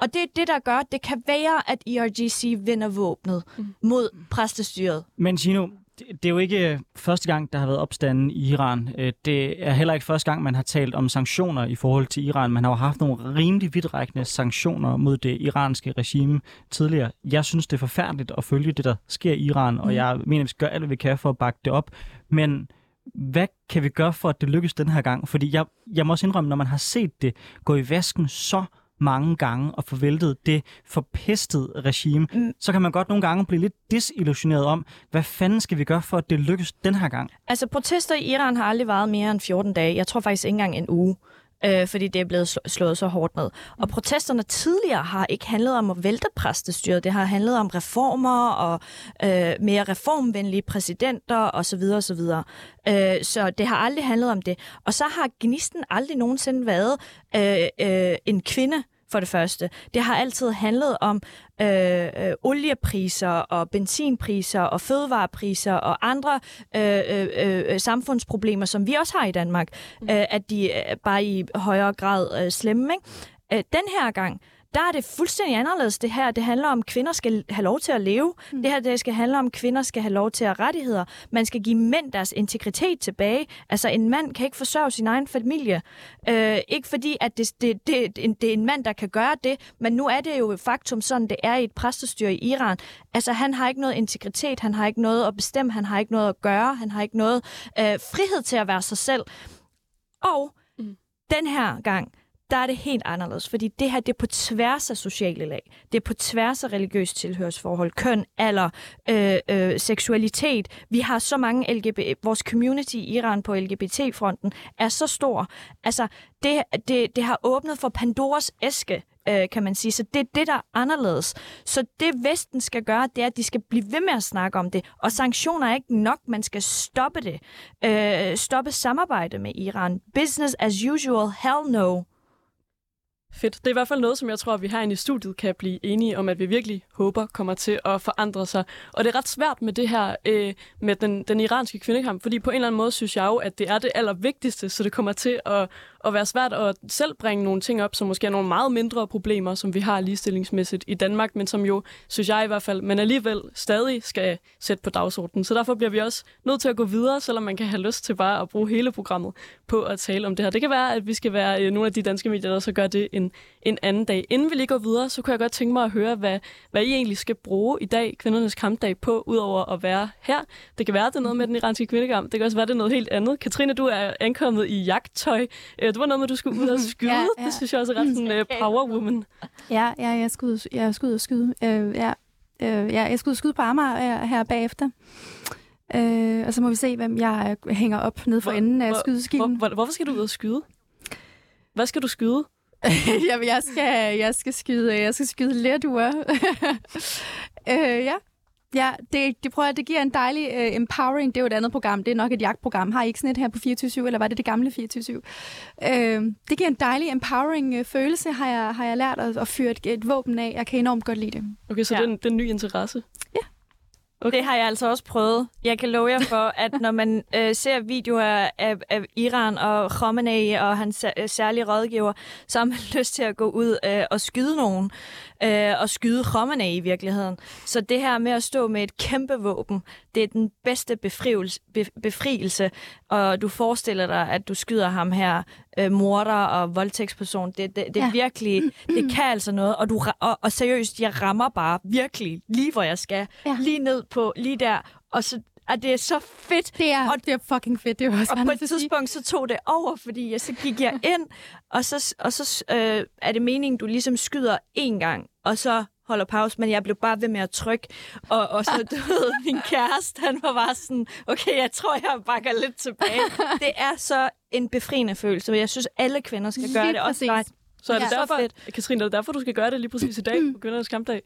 Og det er det, der gør, det kan være, at IRGC vinder våbnet mm. mod præstestyret. Men Gino, det er jo ikke første gang, der har været opstanden i Iran. Øh, det er heller ikke første gang, man har talt om sanktioner i forhold til Iran. Man har jo haft nogle rimelig vidtrækkende sanktioner mod det iranske regime tidligere. Jeg synes, det er forfærdeligt at følge det, der sker i Iran, og mm. jeg mener, vi skal gøre alt, hvad vi kan for at bakke det op. Men hvad kan vi gøre for, at det lykkes den her gang? Fordi jeg, jeg må også indrømme, når man har set det gå i vasken så mange gange og forvæltet det forpestede regime, mm. så kan man godt nogle gange blive lidt desillusioneret om, hvad fanden skal vi gøre for, at det lykkes den her gang? Altså, protester i Iran har aldrig varet mere end 14 dage. Jeg tror faktisk ikke engang en uge øh, fordi det er blevet slået så hårdt ned. Og protesterne tidligere har ikke handlet om at vælte præstestyret. Det har handlet om reformer og øh, mere reformvenlige præsidenter osv. osv. Øh, så det har aldrig handlet om det. Og så har gnisten aldrig nogensinde været øh, øh, en kvinde, for det første. Det har altid handlet om øh, øh, oliepriser og benzinpriser og fødevarepriser og andre øh, øh, øh, samfundsproblemer, som vi også har i Danmark, mm. øh, at de er bare i højere grad øh, slemme. Ikke? Øh, den her gang, der er det fuldstændig anderledes det her. Det handler om, at kvinder skal have lov til at leve. Mm. Det her det skal handle om, at kvinder skal have lov til at rettigheder. Man skal give mænd deres integritet tilbage. Altså en mand kan ikke forsørge sin egen familie. Øh, ikke fordi, at det, det, det, det er en mand, der kan gøre det, men nu er det jo faktum sådan, det er i et præstestyre i Iran. Altså han har ikke noget integritet, han har ikke noget at bestemme, han har ikke noget at gøre, han har ikke noget øh, frihed til at være sig selv. Og mm. den her gang, der er det helt anderledes, fordi det her det er på tværs af sociale lag. Det er på tværs af religiøst tilhørsforhold, køn, alder, øh, øh, seksualitet. Vi har så mange LGBT... Vores community i Iran på LGBT-fronten er så stor. Altså, det, det, det har åbnet for Pandoras æske, øh, kan man sige. Så det er det, der er anderledes. Så det Vesten skal gøre, det er, at de skal blive ved med at snakke om det. Og sanktioner er ikke nok. Man skal stoppe det. Øh, stoppe samarbejde med Iran. Business as usual, hell no. Fedt. Det er i hvert fald noget, som jeg tror, at vi herinde i studiet kan blive enige om, at vi virkelig håber kommer til at forandre sig. Og det er ret svært med det her øh, med den, den iranske kvindekamp, fordi på en eller anden måde synes jeg jo, at det er det allervigtigste, så det kommer til at, at være svært at selv bringe nogle ting op, som måske er nogle meget mindre problemer, som vi har ligestillingsmæssigt i Danmark, men som jo, synes jeg i hvert fald, men alligevel stadig skal sætte på dagsordenen. Så derfor bliver vi også nødt til at gå videre, selvom man kan have lyst til bare at bruge hele programmet på at tale om det her. Det kan være, at vi skal være øh, nogle af de danske medier, der så gør det en, en anden dag. Inden vi lige går videre, så kunne jeg godt tænke mig at høre, hvad, hvad I egentlig skal bruge i dag, kvindernes kampdag, på, udover at være her. Det kan være, det er noget med den iranske kvindekamp. Det kan også være, det er noget helt andet. Katrine, du er ankommet i jagttøj. Øh, Øh, det var noget med, du skulle ud og skyde. ja, ja. Det synes jeg også er ret sådan uh, power woman. Ja, ja jeg, skal ud, jeg skal ud og skyde. Uh, ja, uh, ja, jeg skal ud og skyde på Amager uh, her bagefter. Uh, og så må vi se, hvem jeg hænger op nede for hvor, enden af skydeskillen. Hvor, hvor, hvorfor skal du ud og skyde? Hvad skal du skyde? Jamen, jeg skal, jeg skal skyde, jeg skal skyde lerduer. øh, ja. Ja, det, det prøver det giver en dejlig uh, empowering. Det er jo et andet program. Det er nok et jagtprogram. Har I ikke sådan et her på 24 eller var det det gamle 24 uh, øh, Det giver en dejlig empowering uh, følelse, har jeg, har jeg lært at, at fyre et, et våben af. Jeg kan enormt godt lide det. Okay, så ja. det, er en, det er en ny interesse? Ja. Okay. Det har jeg altså også prøvet. Jeg kan love jer for, at når man øh, ser videoer af, af Iran og Khomeini og hans øh, særlige rådgiver, så har man lyst til at gå ud øh, og skyde nogen øh, og skyde Khomeini i virkeligheden. Så det her med at stå med et kæmpe våben, det er den bedste befrielse, befrielse og du forestiller dig, at du skyder ham her, øh, morder og voldtægtsperson. Det, det, det ja. virkelig, det kan altså noget, og, du, og, og seriøst, jeg rammer bare virkelig lige, hvor jeg skal. Ja. Lige ned på, lige der, og så at det er så fedt. Det er, og, det er fucking fedt, det er også Og på et tidspunkt, så tog det over, fordi jeg, så gik jeg ind, og så, og så øh, er det meningen, du ligesom skyder én gang, og så holder pause, men jeg blev bare ved med at trykke. Og, og så, du ved, min kæreste, han var bare sådan, okay, jeg tror, jeg bakker lidt tilbage. Det er så en befriende følelse, og jeg synes, alle kvinder skal gøre Lige det. Også dig, Så er det Ja. derfor, Så Katrine, er det derfor, du skal gøre det lige præcis i dag på kvindernes kampdag?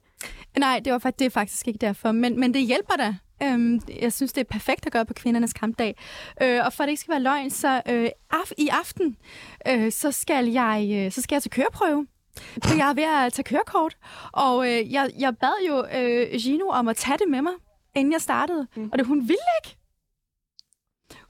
Nej, det, var faktisk, det er faktisk ikke derfor, men, men det hjælper da. Øhm, jeg synes, det er perfekt at gøre på kvindernes kampdag. Øh, og for at det ikke skal være løgn, så øh, af, i aften, øh, så, skal jeg, øh, så skal jeg til køreprøve. For jeg er ved at tage kørekort, og øh, jeg, jeg bad jo øh, Gino om at tage det med mig, inden jeg startede. Mm. Og det, hun ville ikke.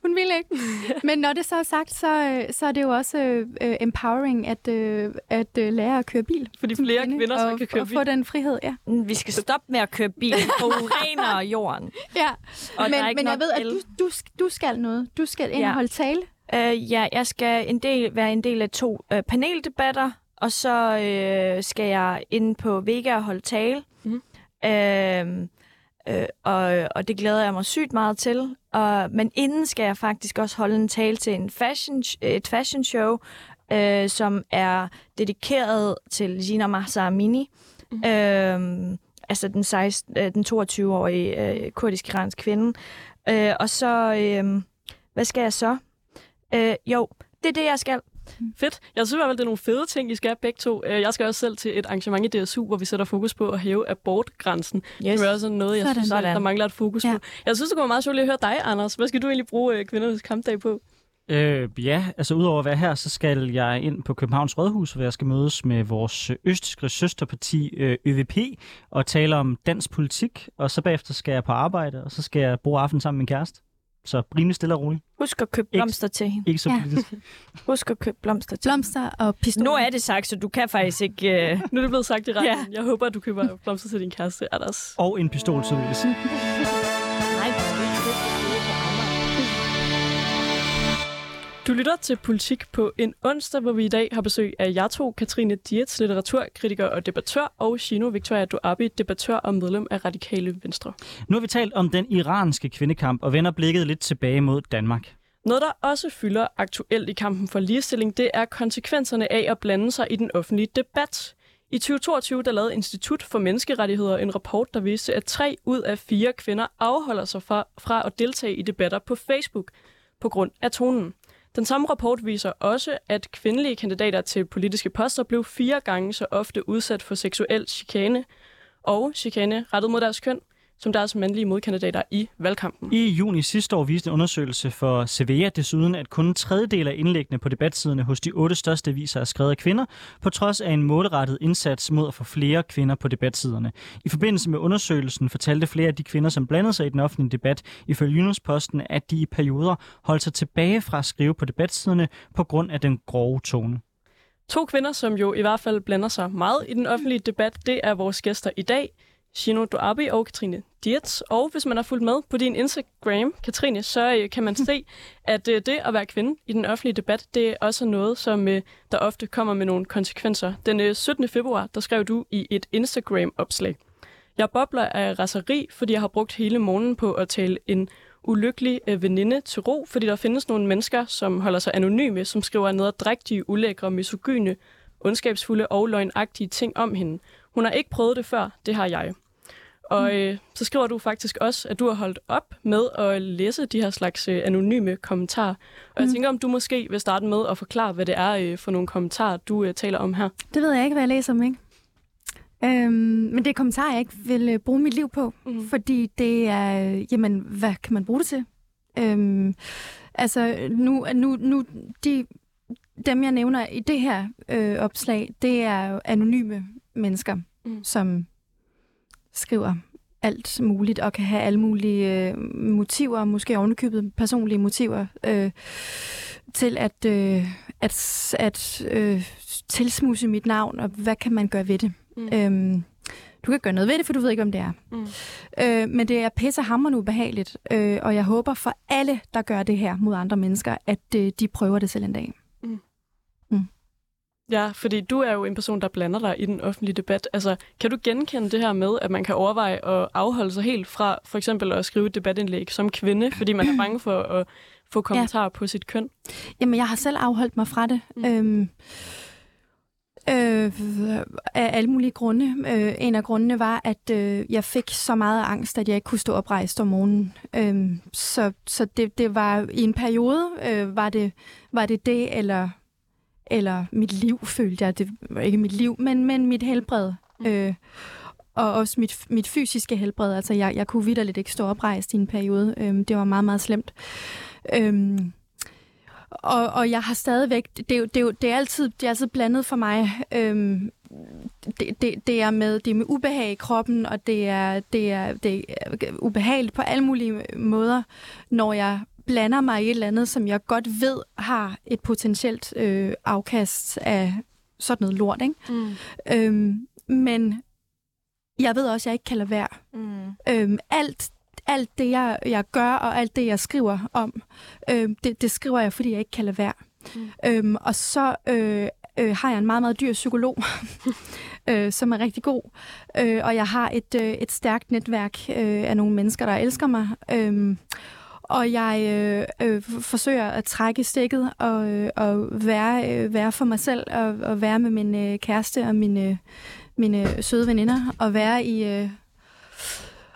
Hun ville ikke. Men når det så er sagt, så, øh, så er det jo også øh, empowering at, øh, at øh, lære at køre bil. Fordi som flere kvinde, kvinder så og, kan køre og bil. få den frihed, ja. Vi skal stoppe med at køre bil. Vi forurener jorden. ja. Og er men men jeg ved, at du, du, du skal noget. Du skal ind Ja. og holde tale. Øh, ja, jeg skal en del, være en del af to øh, paneldebatter, og så øh, skal jeg ind på Vega og holde tale. Mhm. Øh, øh, og, og det glæder jeg mig sygt meget til. Og, men inden skal jeg faktisk også holde en tale til en fashion, et fashion show, øh, som er dedikeret til Gina Mahsa Amini. Mm. Øh, altså den, 16, øh, den 22-årige øh, kurdisk-iransk kvinde. Øh, og så, øh, hvad skal jeg så? Øh, jo, det er det, jeg skal. Fedt. Jeg synes i hvert fald, det er nogle fede ting, I skal begge to. Øh, Jeg skal også selv til et arrangement i DSU, hvor vi sætter fokus på at hæve abortgrænsen. Yes. Det er også noget, jeg Sådan. synes, der mangler et fokus Ja. på. Jeg synes, det kunne være meget sjovt at høre dig, Anders. Hvad skal du egentlig bruge øh, kvindernes kampdag på? Øh, ja, altså udover at være her, så skal jeg ind på Københavns Rådhus, hvor jeg skal mødes med vores øh, østske søsterparti øh, ØVP og tale om dansk politik. Og så bagefter skal jeg på arbejde, og så skal jeg bruge aften sammen med min kæreste. Så rimelig stille og roligt. Husk at købe blomster til hende. Ikke så Ja. politisk. Husk at købe blomster til Blomster og pistoler. Nu er det sagt, så du kan faktisk ikke... Øh... Nu er det blevet sagt i retten. Ja. Jeg håber, at du køber blomster til din kæreste, Anders. Og en pistol, så vil jeg sige. Du lytter til Politik på en onsdag, hvor vi i dag har besøg af jer to, Katrine Dietz, litteraturkritiker og debattør, og Shino Victoria Duabi, debattør og medlem af Radikale Venstre. Nu har vi talt om den iranske kvindekamp og vender blikket lidt tilbage mod Danmark. Noget, der også fylder aktuelt i kampen for ligestilling, det er konsekvenserne af at blande sig i den offentlige debat. I 2022 der lavede Institut for Menneskerettigheder en rapport, der viste, at tre ud af fire kvinder afholder sig fra, fra at deltage i debatter på Facebook på grund af tonen. Den samme rapport viser også, at kvindelige kandidater til politiske poster blev fire gange så ofte udsat for seksuel chikane og chikane rettet mod deres køn, som deres mandlige modkandidater i valgkampen. I juni sidste år viste en undersøgelse for Sevilla desuden, at kun en tredjedel af indlæggene på debatsiderne hos de otte største aviser er skrevet af kvinder, på trods af en målrettet indsats mod at få flere kvinder på debatsiderne. I forbindelse med undersøgelsen fortalte flere af de kvinder, som blandede sig i den offentlige debat, ifølge Jyllandsposten, at de i perioder holdt sig tilbage fra at skrive på debatsiderne på grund af den grove tone. To kvinder, som jo i hvert fald blander sig meget i den offentlige debat, det er vores gæster i dag, Shino Duabi og Katrine Dietz. Og hvis man har fulgt med på din Instagram, Katrine, så øh, kan man se, at øh, det at være kvinde i den offentlige debat, det er også noget, som øh, der ofte kommer med nogle konsekvenser. Den øh, 17. februar, der skrev du i et Instagram-opslag. Jeg bobler af raseri, fordi jeg har brugt hele morgenen på at tale en ulykkelig veninde til ro, fordi der findes nogle mennesker, som holder sig anonyme, som skriver nederdrægtige, ulækre, misogyne, ondskabsfulde og løgnagtige ting om hende. Hun har ikke prøvet det før, det har jeg. Og øh, så skriver du faktisk også, at du har holdt op med at læse de her slags øh, anonyme kommentarer. Og jeg Mm. tænker, om du måske vil starte med at forklare, hvad det er øh, for nogle kommentarer, du øh, taler om her. Det ved jeg ikke, hvad jeg læser om, ikke? Øhm, men det er kommentarer, jeg ikke vil øh, bruge mit liv på, Mhm. fordi det er, øh, jamen, hvad kan man bruge det til? Øhm, altså, nu, nu, nu de, dem, jeg nævner i det her øh, opslag, det er jo anonyme mennesker, Mhm. som skriver alt muligt og kan have alle mulige øh, motiver, måske ovenikøbet personlige motiver, øh, til at, øh, at, at øh, tilsmuse mit navn, og hvad kan man gøre ved det? Mm. Øhm, du kan gøre noget ved det, for du ved ikke, om det er. Mm. Øh, men det er pissehammerende ubehageligt, øh, og jeg håber for alle, der gør det her mod andre mennesker, at øh, de prøver det selv en dag. Ja, fordi du er jo en person, der blander dig i den offentlige debat. Altså, kan du genkende det her med, at man kan overveje at afholde sig helt fra for eksempel at skrive et debatindlæg som kvinde, fordi man er bange for at få kommentarer ja. på sit køn? Jamen, jeg har selv afholdt mig fra det. Mm. Øhm, øh, af alle mulige grunde. Øh, en af grundene var, at øh, jeg fik så meget angst, at jeg ikke kunne stå oprejst om morgenen. Øhm, så så det, det var i en periode, øh, var, det, var det det, eller, eller mit liv, følte jeg. Det var ikke mit liv, men, men mit helbred. Mm. Øh, og også mit, mit fysiske helbred. Altså, jeg, jeg kunne vidderligt ikke stå oprejst i en periode. Øhm, det var meget, meget slemt. Øhm, og, og jeg har stadigvæk... Det, det, det, det, er, altid, det er altid blandet for mig. Øhm, det, det, det, er med, det er med ubehag i kroppen, og det er, det, er, det er ubehageligt på alle mulige måder, når jeg blander mig i et eller andet, som jeg godt ved har et potentielt øh, afkast af sådan noget lort. Ikke? Mm. Øhm, men jeg ved også, at jeg ikke kan lade være. Mm. Øhm, alt, alt det, jeg, jeg gør, og alt det, jeg skriver om, øhm, det, det skriver jeg, fordi jeg ikke kan lade være. Mm. Øhm, og så øh, øh, har jeg en meget, meget dyr psykolog, øh, som er rigtig god. Øh, og jeg har et, øh, et stærkt netværk øh, af nogle mennesker, der elsker mig. Øh, og jeg øh, øh, forsøger at trække stikket og, øh, og være, øh, være for mig selv og, og være med min øh, kæreste og mine, mine søde veninder og være i øh,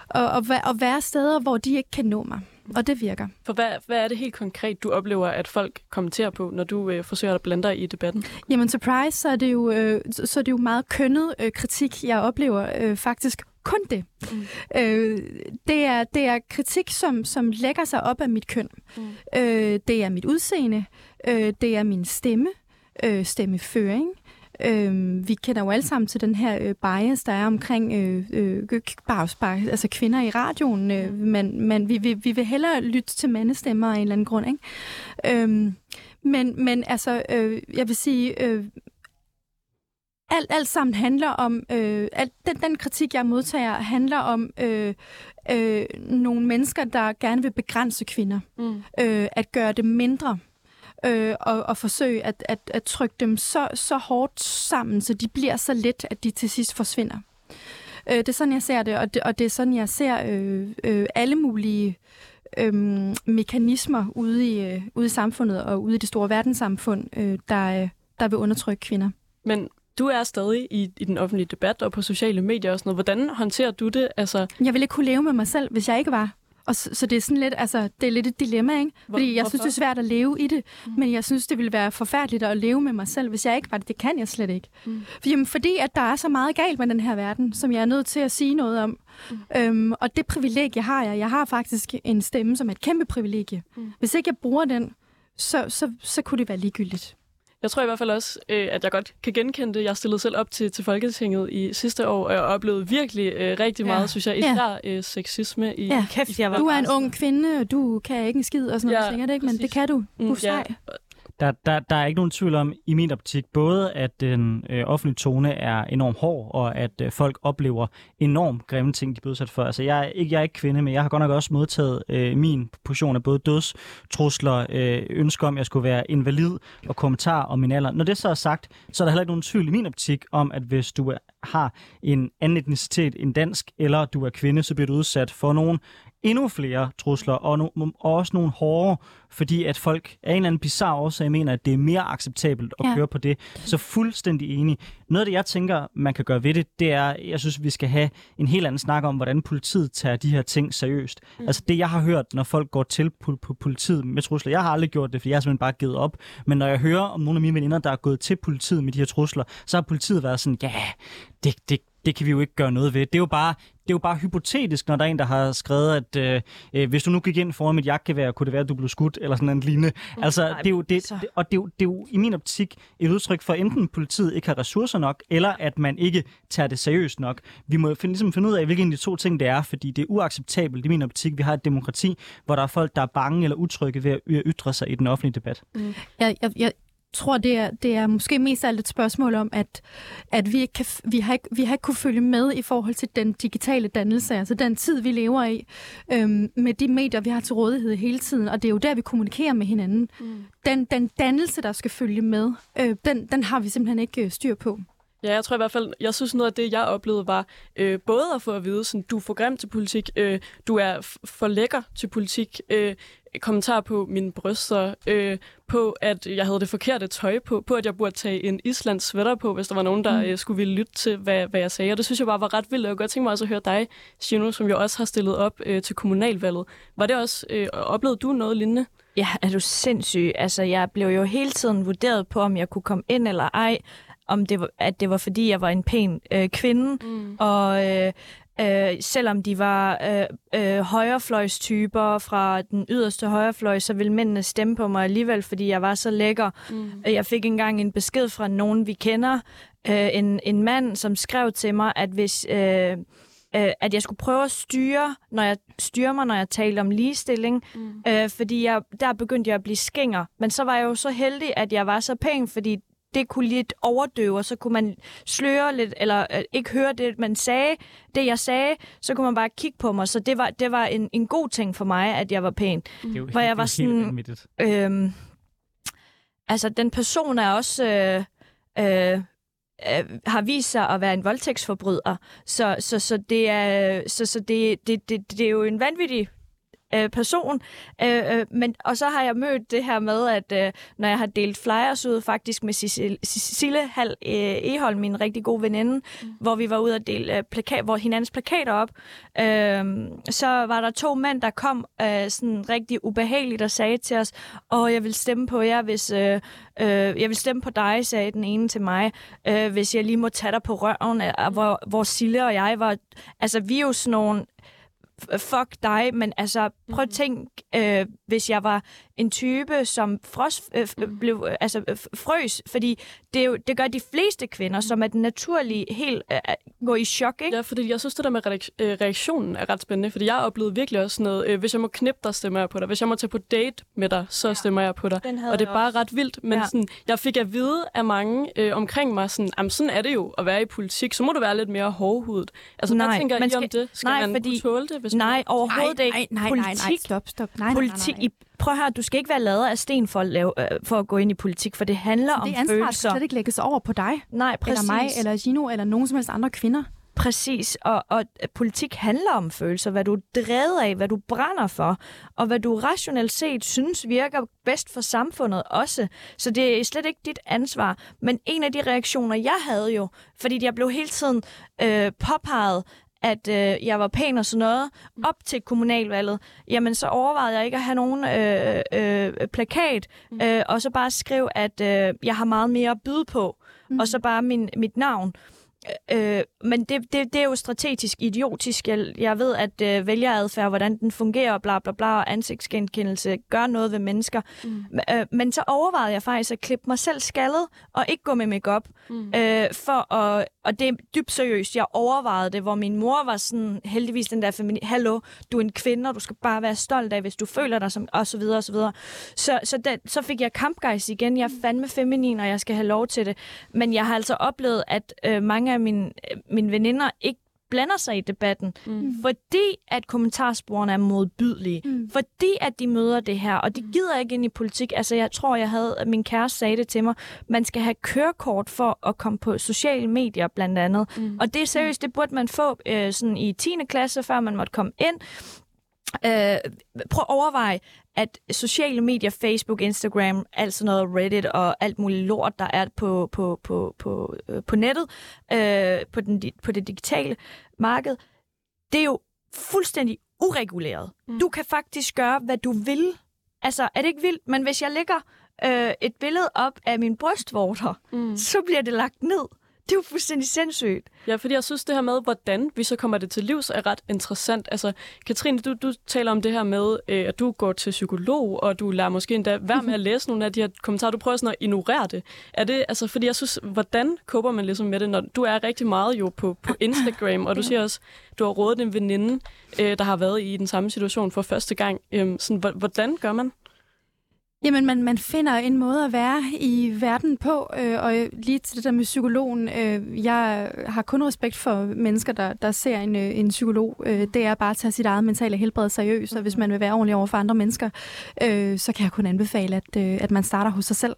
og, og, og være steder, hvor de ikke kan nå mig. Og det virker. For hvad, hvad er det helt konkret, du oplever, at folk kommenterer på, når du øh, forsøger at blande dig i debatten? Jamen, surprise, så er det jo, øh, så er det jo meget kønnet øh, kritik, jeg oplever øh, faktisk kun det. Mm. Øh, det, er, det er kritik, som, som lægger sig op af mit køn. Mm. Øh, det er mit udseende. Øh, det er min stemme. Øh, stemmeføring. Øh, vi kender jo alle sammen til den her øh, bias, der er omkring øh, øh, bare, altså kvinder i radioen. Øh, men men vi, vi, vi vil hellere lytte til mandestemmer af en eller anden grund. Ikke? Øh, men, men altså, øh, jeg vil sige, øh, alt, alt sammen handler om, øh, alt, den, den kritik, jeg modtager, handler om øh, øh, nogle mennesker, der gerne vil begrænse kvinder. Mm. Øh, at gøre det mindre øh, og, og forsøge at, at, at trykke dem så, så hårdt sammen, så de bliver så let, at de til sidst forsvinder. Øh, det er sådan, jeg ser det, og det, og det er sådan, jeg ser øh, øh, alle mulige øh, mekanismer ude i, øh, ude i samfundet og ude i det store verdenssamfund, øh, der, der vil undertrykke kvinder. Men du er stadig i, i den offentlige debat og på sociale medier og sådan noget. Hvordan håndterer du det? Altså... Jeg ville ikke kunne leve med mig selv, hvis jeg ikke var. Og så, så det er sådan lidt, altså, det er lidt et dilemma, ikke? Fordi jeg Hvorfor? synes, det er svært at leve i det, mm. men jeg synes, det ville være forfærdeligt at leve med mig selv, hvis jeg ikke var det. Det kan jeg slet ikke. Mm. For, jamen, fordi at der er så meget galt med den her verden, som jeg er nødt til at sige noget om. Mm. Øhm, og det privilegie har jeg. Jeg har faktisk en stemme, som er et kæmpe privilegie. Mm. Hvis ikke jeg bruger den, så, så, så kunne det være ligegyldigt. Jeg tror i hvert fald også, øh, at jeg godt kan genkende det. Jeg stillede selv op til, til Folketinget i sidste år, og jeg oplevede virkelig øh, rigtig ja. meget, synes jeg, især ja. øh, sexisme i... Ja. Kæft, jeg var du er en ung kvinde, og du kan ikke en skid og sådan ja, noget, sikkert ikke, men det kan du. Du er mm, ja. Der, der, der er ikke nogen tvivl om, i min optik, både at den øh, offentlige tone er enormt hård, og at øh, folk oplever enormt grimme ting, de bliver udsat for. Altså, jeg er, ikke, jeg er ikke kvinde, men jeg har godt nok også modtaget øh, min portion af både dødstrusler, øh, ønsker om, at jeg skulle være invalid, og kommentar om min alder. Når det så er sagt, så er der heller ikke nogen tvivl i min optik om, at hvis du har en anden etnicitet end dansk, eller du er kvinde, så bliver du udsat for nogle endnu flere trusler, og, no, og også nogle hårde, fordi at folk af en eller anden bizarre årsag mener, at det er mere acceptabelt at ja. køre på det. Så fuldstændig enig. Noget af det, jeg tænker, man kan gøre ved det, det er, jeg synes, vi skal have en helt anden snak om, hvordan politiet tager de her ting seriøst. Mm. Altså det, jeg har hørt, når folk går til på, på politiet med trusler, jeg har aldrig gjort det, for jeg har simpelthen bare givet op. Men når jeg hører om nogle af mine veninder, der er gået til politiet med de her trusler, så har politiet været sådan, ja, det, det, det kan vi jo ikke gøre noget ved. Det er jo bare, det er jo bare hypotetisk, når der er en, der har skrevet, at øh, øh hvis du nu gik ind foran mit jagtgevær, kunne det være, at du blev skudt, eller sådan en lignende. Mm, altså, nej, det er jo, det, det, og det er, jo, det er jo i min optik et udtryk for, enten politiet ikke har ressourcer nok, eller at man ikke tager det seriøst nok. Vi må finde, ligesom finde ud af, hvilken af de to ting det er, fordi det er uacceptabelt i min optik. Vi har et demokrati, hvor der er folk, der er bange eller utrygge ved at ytre sig i den offentlige debat. Mm. Jeg, jeg, jeg, tror, det er, det er måske mest alt et spørgsmål om, at, at vi, ikke kan, vi, har ikke, vi har ikke kunne følge med i forhold til den digitale dannelse, altså den tid, vi lever i, øhm, med de medier, vi har til rådighed hele tiden, og det er jo der, vi kommunikerer med hinanden. Mm. Den, den dannelse, der skal følge med, øh, den, den har vi simpelthen ikke øh, styr på. Ja, jeg tror i hvert fald, jeg synes noget af det, jeg oplevede, var øh, både at få at vide, sådan, du er for grim til politik, øh, du er for lækker til politik, øh, kommentarer på mine bryster, øh, på at jeg havde det forkerte tøj på, på at jeg burde tage en islands sweater på, hvis der var nogen, der mm. øh, skulle ville lytte til, hvad, hvad jeg sagde. Og det synes jeg bare var ret vildt. Jeg kunne godt tænke mig også at høre dig, Gino, som jo også har stillet op øh, til kommunalvalget. Var det også, øh, oplevede du noget lignende? Ja, er du sindssyg? Altså, jeg blev jo hele tiden vurderet på, om jeg kunne komme ind eller ej om det var, at det var fordi, jeg var en pæn øh, kvinde, mm. og øh, øh, selvom de var øh, øh, højrefløjstyper fra den yderste højrefløj, så ville mændene stemme på mig alligevel, fordi jeg var så lækker. Mm. Jeg fik engang en besked fra nogen, vi kender, øh, en, en mand, som skrev til mig, at hvis... Øh, øh, at jeg skulle prøve at styre, når jeg styrer mig, når jeg talte om ligestilling, mm. øh, fordi jeg, der begyndte jeg at blive skinger. Men så var jeg jo så heldig, at jeg var så pæn, fordi det kunne lidt overdøve, og så kunne man sløre lidt, eller øh, ikke høre det, man sagde, det jeg sagde, så kunne man bare kigge på mig. Så det var, det var en, en god ting for mig, at jeg var pæn. Det er jo, hvor jeg var sådan, øhm, altså den person er også øh, øh, øh, har vist sig at være en voldtægtsforbryder. Så, så, så, det, er, så, så det, det, det, det er jo en vanvittig øh, person. Øh, øh, men, og så har jeg mødt det her med, at øh, når jeg har delt flyers ud faktisk med Cecile Hal øh, Eholm, min rigtig gode veninde, mm. hvor vi var ude at dele øh, plakat, hvor hinandens plakater op, øh, så var der to mænd, der kom øh, sådan rigtig ubehageligt og sagde til os, og jeg vil stemme på jer, hvis... Øh, øh, jeg vil stemme på dig, sagde den ene til mig, øh, hvis jeg lige må tage dig på røven, øh, hvor, hvor Sille og jeg var... Altså, vi er jo sådan nogle fuck dig, men altså prøv at mhm. tænke, øh, hvis jeg var en type, som fros, øh, mhm. blev, øh, altså, øh, frøs, fordi det, jo, det gør de fleste kvinder, som er den naturlige helt øh, gå i chok, ikke? Ja, fordi jeg synes, det der med øh, reaktionen er ret spændende, fordi jeg har oplevet virkelig også noget, øh, hvis jeg må knippe dig, stemmer jeg på dig. Hvis jeg må tage på date med dig, så ja. stemmer jeg på dig. Og det er bare også. ret vildt, men ja. sådan, jeg fik at vide af mange øh, omkring mig, sådan, jamen sådan er det jo at være i politik, så må du være lidt mere hårdhudet. Altså, nej, hvad tænker I skal, om det? Skal nej, man fordi, kunne tåle det? Hvis nej, overhovedet ikke. Nej, nej, politik, nej, nej, stop, stop. Nej, politik, nej, nej, nej. Prøv her, du skal ikke være lavet af sten for at, lave, øh, for at gå ind i politik, for det handler det om følelser. Det ansvar skal slet ikke lægges over på dig. Nej, præcis. Eller mig, eller Gino, eller nogen som helst andre kvinder. Præcis, og, og politik handler om følelser, hvad du er drevet af, hvad du brænder for, og hvad du rationelt set synes virker bedst for samfundet også. Så det er slet ikke dit ansvar. Men en af de reaktioner, jeg havde jo, fordi jeg blev hele tiden øh, påpeget, at øh, jeg var pæn og sådan noget, op til kommunalvalget, jamen så overvejede jeg ikke at have nogen øh, øh, plakat, mm. øh, og så bare skrive, at øh, jeg har meget mere at byde på, mm. og så bare min, mit navn. Øh, men det, det, det er jo strategisk idiotisk. Jeg, jeg ved, at øh, vælgeradfærd, hvordan den fungerer, bla bla bla, og ansigtsgenkendelse gør noget ved mennesker. Mm. Øh, men så overvejede jeg faktisk at klippe mig selv skaldet, og ikke gå med makeup mm. øh, for at, og det er dybt seriøst. Jeg overvejede det, hvor min mor var sådan, heldigvis den der familie, hallo, du er en kvinde, og du skal bare være stolt af, hvis du føler dig som, og så videre, og så videre. Så, så, den, så fik jeg kampgejst igen. Jeg er fandme feminin, og jeg skal have lov til det. Men jeg har altså oplevet, at øh, mange af mine, mine veninder ikke blander sig i debatten, mm. fordi at kommentarsporene er modbydelige, mm. fordi at de møder det her, og de mm. gider ikke ind i politik. Altså, jeg tror, jeg havde, at min kæreste sagde det til mig, man skal have kørekort for at komme på sociale medier, blandt andet. Mm. Og det er seriøst, det burde man få øh, sådan i 10. klasse, før man måtte komme ind. Øh, prøv at overveje, at sociale medier, Facebook, Instagram, alt sådan noget, Reddit og alt muligt lort, der er på, på, på, på, øh, på nettet, øh, på, den, på det digitale marked, det er jo fuldstændig ureguleret. Mm. Du kan faktisk gøre, hvad du vil. Altså, er det ikke vildt? Men hvis jeg lægger øh, et billede op af min brystvorter, mm. så bliver det lagt ned. Det er jo fuldstændig sindssygt. Ja, fordi jeg synes, det her med, hvordan vi så kommer det til livs, er ret interessant. Altså, Katrine, du, du taler om det her med, øh, at du går til psykolog, og du lader måske endda være med at læse nogle af de her kommentarer. Du prøver sådan at ignorere det. Er det, altså, fordi jeg synes, hvordan kåber man ligesom med det, når du er rigtig meget jo på, på Instagram, og du siger også, du har rådet en veninde, øh, der har været i den samme situation for første gang. Øh, sådan, hvordan gør man? Jamen, man, man finder en måde at være i verden på, øh, og lige til det der med psykologen, øh, jeg har kun respekt for mennesker, der, der ser en, øh, en psykolog. Øh, det er bare at tage sit eget mentale helbred seriøst, og hvis man vil være ordentlig over for andre mennesker, øh, så kan jeg kun anbefale, at, øh, at man starter hos sig selv.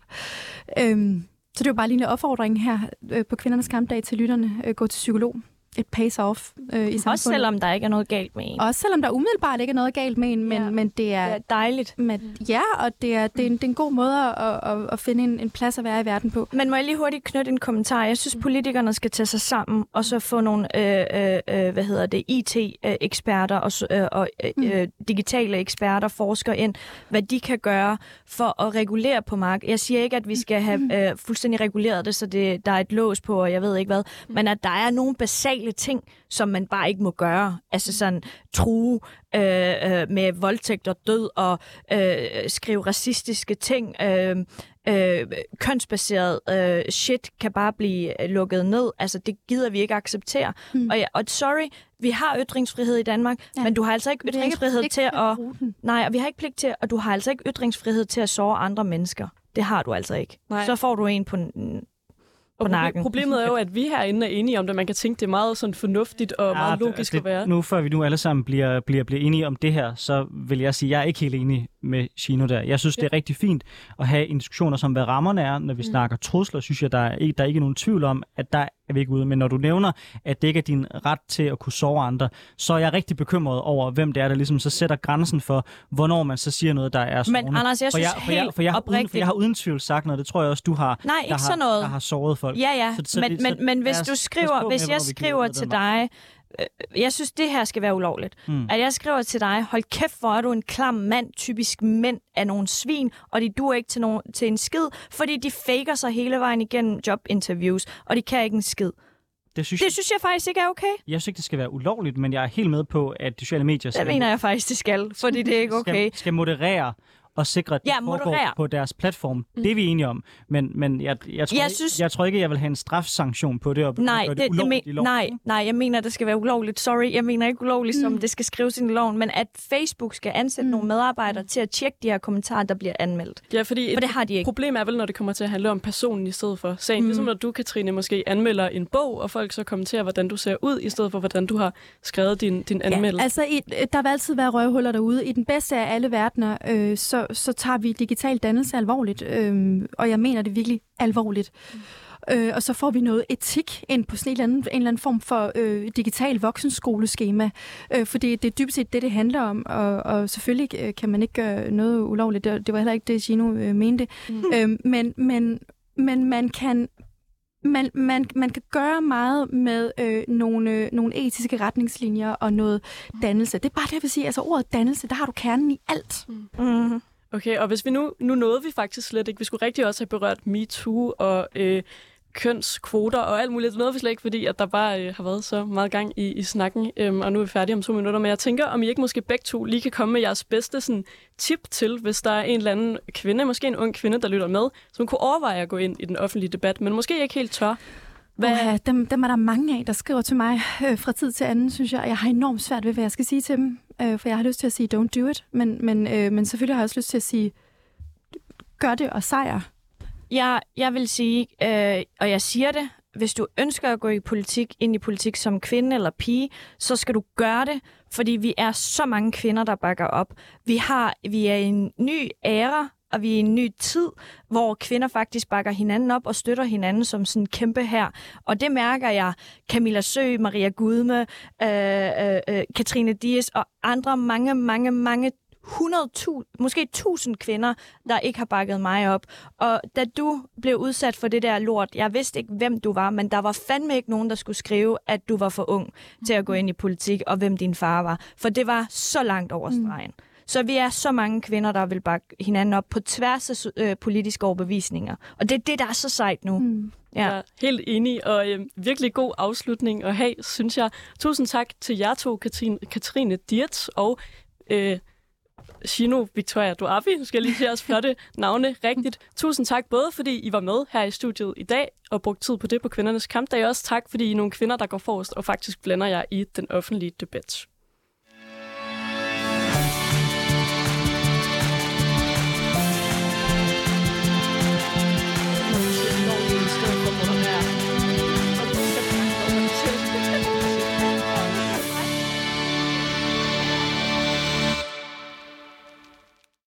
Øh, så det er jo bare lige en opfordring her øh, på kvindernes kampdag til lytterne. Øh, gå til psykolog. Et pace off øh, i samfundet. Også selvom der ikke er noget galt med en. Også selvom der umiddelbart ikke er noget galt med en, men, Ja. men det er... Det er dejligt. Men, ja, og det er, det, er en, det er en god måde at, at, at finde en, en plads at være i verden på. Men må jeg lige hurtigt knytte en kommentar? Jeg synes, politikerne skal tage sig sammen og så få nogle øh, øh, øh, hvad hedder det, IT-eksperter og, s- øh, og øh, øh, digitale eksperter, forskere ind, hvad de kan gøre for at regulere på markedet. Jeg siger ikke, at vi skal have øh, fuldstændig reguleret det, så det, der er et lås på, og jeg ved ikke hvad, men at der er nogle basale ting, som man bare ikke må gøre. Altså sådan true øh, øh, med voldtægt og død og øh, skrive racistiske ting. Øh, øh, kønsbaseret øh, shit kan bare blive øh, lukket ned. Altså, det gider vi ikke acceptere. Mm. Og, ja, og sorry, vi har ytringsfrihed i Danmark, Ja. men du har altså ikke ikke ytringsfrihed pligt til at... den. Nej, og vi har ikke pligt til, og du har altså ikke ytringsfrihed til at såre andre mennesker. Det har du altså ikke. Nej. Så får du en på Og nakken. proble- problemet er jo, at vi herinde er enige om det. Man kan tænke, det er meget sådan fornuftigt og meget det- logisk det, at være. Nu før vi nu alle sammen bliver, bliver, bliver enige om det her, så vil jeg sige, at jeg er ikke helt enig med Shino der. Jeg synes, det er rigtig fint at have en diskussion om, hvad rammerne er. Når vi mm. snakker trusler, synes jeg, der er, ikke, der er ikke nogen tvivl om, at der er vi ikke ude. Men når du nævner, at det ikke er din ret til at kunne sove andre, så er jeg rigtig bekymret over, hvem det er, der ligesom så sætter grænsen for, hvornår man så siger noget, der er sårende. Men Anders, jeg for synes jeg, for jeg, for jeg, har uden, for jeg har uden tvivl sagt noget, det tror jeg også, du har, Nej, der, ikke har, sådan noget. der har såret folk. Ja, ja, Så- så men, det- så men, men hvis du skriver, på hvis jeg skriver til dig, jeg synes, det her skal være ulovligt. Mm. At jeg skriver til dig, hold kæft, hvor er du en klam mand, typisk mænd er nogle svin, og de duer ikke til, nogen, til en skid, fordi de faker sig hele vejen igennem jobinterviews, og de kan ikke en skid. Det synes, Det synes jeg faktisk ikke er okay. jeg synes ikke, det skal være ulovligt, men jeg er helt med på, at sociale medier Det skal, mener jeg faktisk, det skal, fordi det er ikke okay. skal, skal moderere og sikre, at det Ja, foregår moderere. på deres platform. Mm. Det er vi enige om. Men, men jeg, jeg, tror, Jeg jeg, synes- jeg tror ikke, jeg vil have en strafsanktion på det. Og Nej, det, det ulovligt i men, loven. nej, nej, jeg mener, det skal være ulovligt. Sorry, jeg mener ikke ulovligt, som det skal skrives ind i loven, men at Facebook skal ansætte mm. nogle medarbejdere til at tjekke de her kommentarer, der bliver anmeldt. Ja, fordi For det har de ikke. problem er vel, når det kommer til at handle om personen i stedet for sagen. Mm. Ligesom når du, Katrine, måske anmelder en bog, og folk så kommenterer, hvordan du ser ud, i stedet for, hvordan du har skrevet din, din anmeldelse. Ja, altså, i, der vil altid være røvhuller derude. I den bedste af alle verdener, øh, så, så tager vi digital dannelse alvorligt. Øh, og jeg mener det virkelig alvorligt. Øh, og så får vi noget etik ind på sådan en eller anden, en eller anden form for øh, digital voksenskoleskema. Øh, fordi det er dybest set det, det handler om. Og, og selvfølgelig øh, kan man ikke gøre noget ulovligt. Det, det var heller ikke det, Gino øh, mente. Mm. Øh, men, men, men man kan man, man, man kan gøre meget med øh, nogle, øh, nogle etiske retningslinjer og noget dannelse. Det er bare det, jeg vil sige. Altså ordet dannelse, der har du kernen i alt. Mm. Okay, og hvis vi nu, nu nåede vi faktisk slet ikke, vi skulle rigtig også have berørt MeToo og øh, kønskvoter og alt muligt. Det nåede vi slet ikke, fordi at der bare øh, har været så meget gang i, i snakken, øhm, og nu er vi færdige om to minutter. Men jeg tænker, om I ikke måske begge to lige kan komme med jeres bedste sådan, tip til, hvis der er en eller anden kvinde, måske en ung kvinde, der lytter med, som kunne overveje at gå ind i den offentlige debat, men måske ikke helt tør. Hvad, Hvad? Dem, dem er der mange af, der skriver til mig øh, fra tid til anden, synes jeg. Jeg har enormt svært ved, hvad jeg skal sige til dem. Øh, for jeg har lyst til at sige, don't do it. Men, men, øh, men selvfølgelig har jeg også lyst til at sige, gør det og sejr. Jeg, jeg vil sige, øh, og jeg siger det, hvis du ønsker at gå i politik, ind i politik som kvinde eller pige, så skal du gøre det, fordi vi er så mange kvinder, der bakker op. Vi, har, vi er i en ny æra, og vi er i en ny tid, hvor kvinder faktisk bakker hinanden op og støtter hinanden som sådan en kæmpe her. Og det mærker jeg Camilla Sø, Maria Gudme, øh, øh, øh, Katrine Dias og andre mange, mange, mange 100.000, måske 1000 kvinder, der ikke har bakket mig op. Og da du blev udsat for det der lort, jeg vidste ikke, hvem du var, men der var fandme ikke nogen, der skulle skrive, at du var for ung til at gå ind i politik, og hvem din far var. For det var så langt over stregen. Mm. Så vi er så mange kvinder, der vil bakke hinanden op på tværs af øh, politiske overbevisninger. Og det er det, der er så sejt nu. Mm. Ja. Jeg er helt enig, og øh, virkelig god afslutning at have, synes jeg. Tusind tak til jer to, Katrine, Katrine Dietz og øh, Shino Victoria Duabi. Nu skal jeg lige sige jeres flotte navne rigtigt. Tusind tak både, fordi I var med her i studiet i dag og brugte tid på det på kvindernes kampdag. Også tak, fordi I er nogle kvinder, der går forrest og faktisk blander jer i den offentlige debat.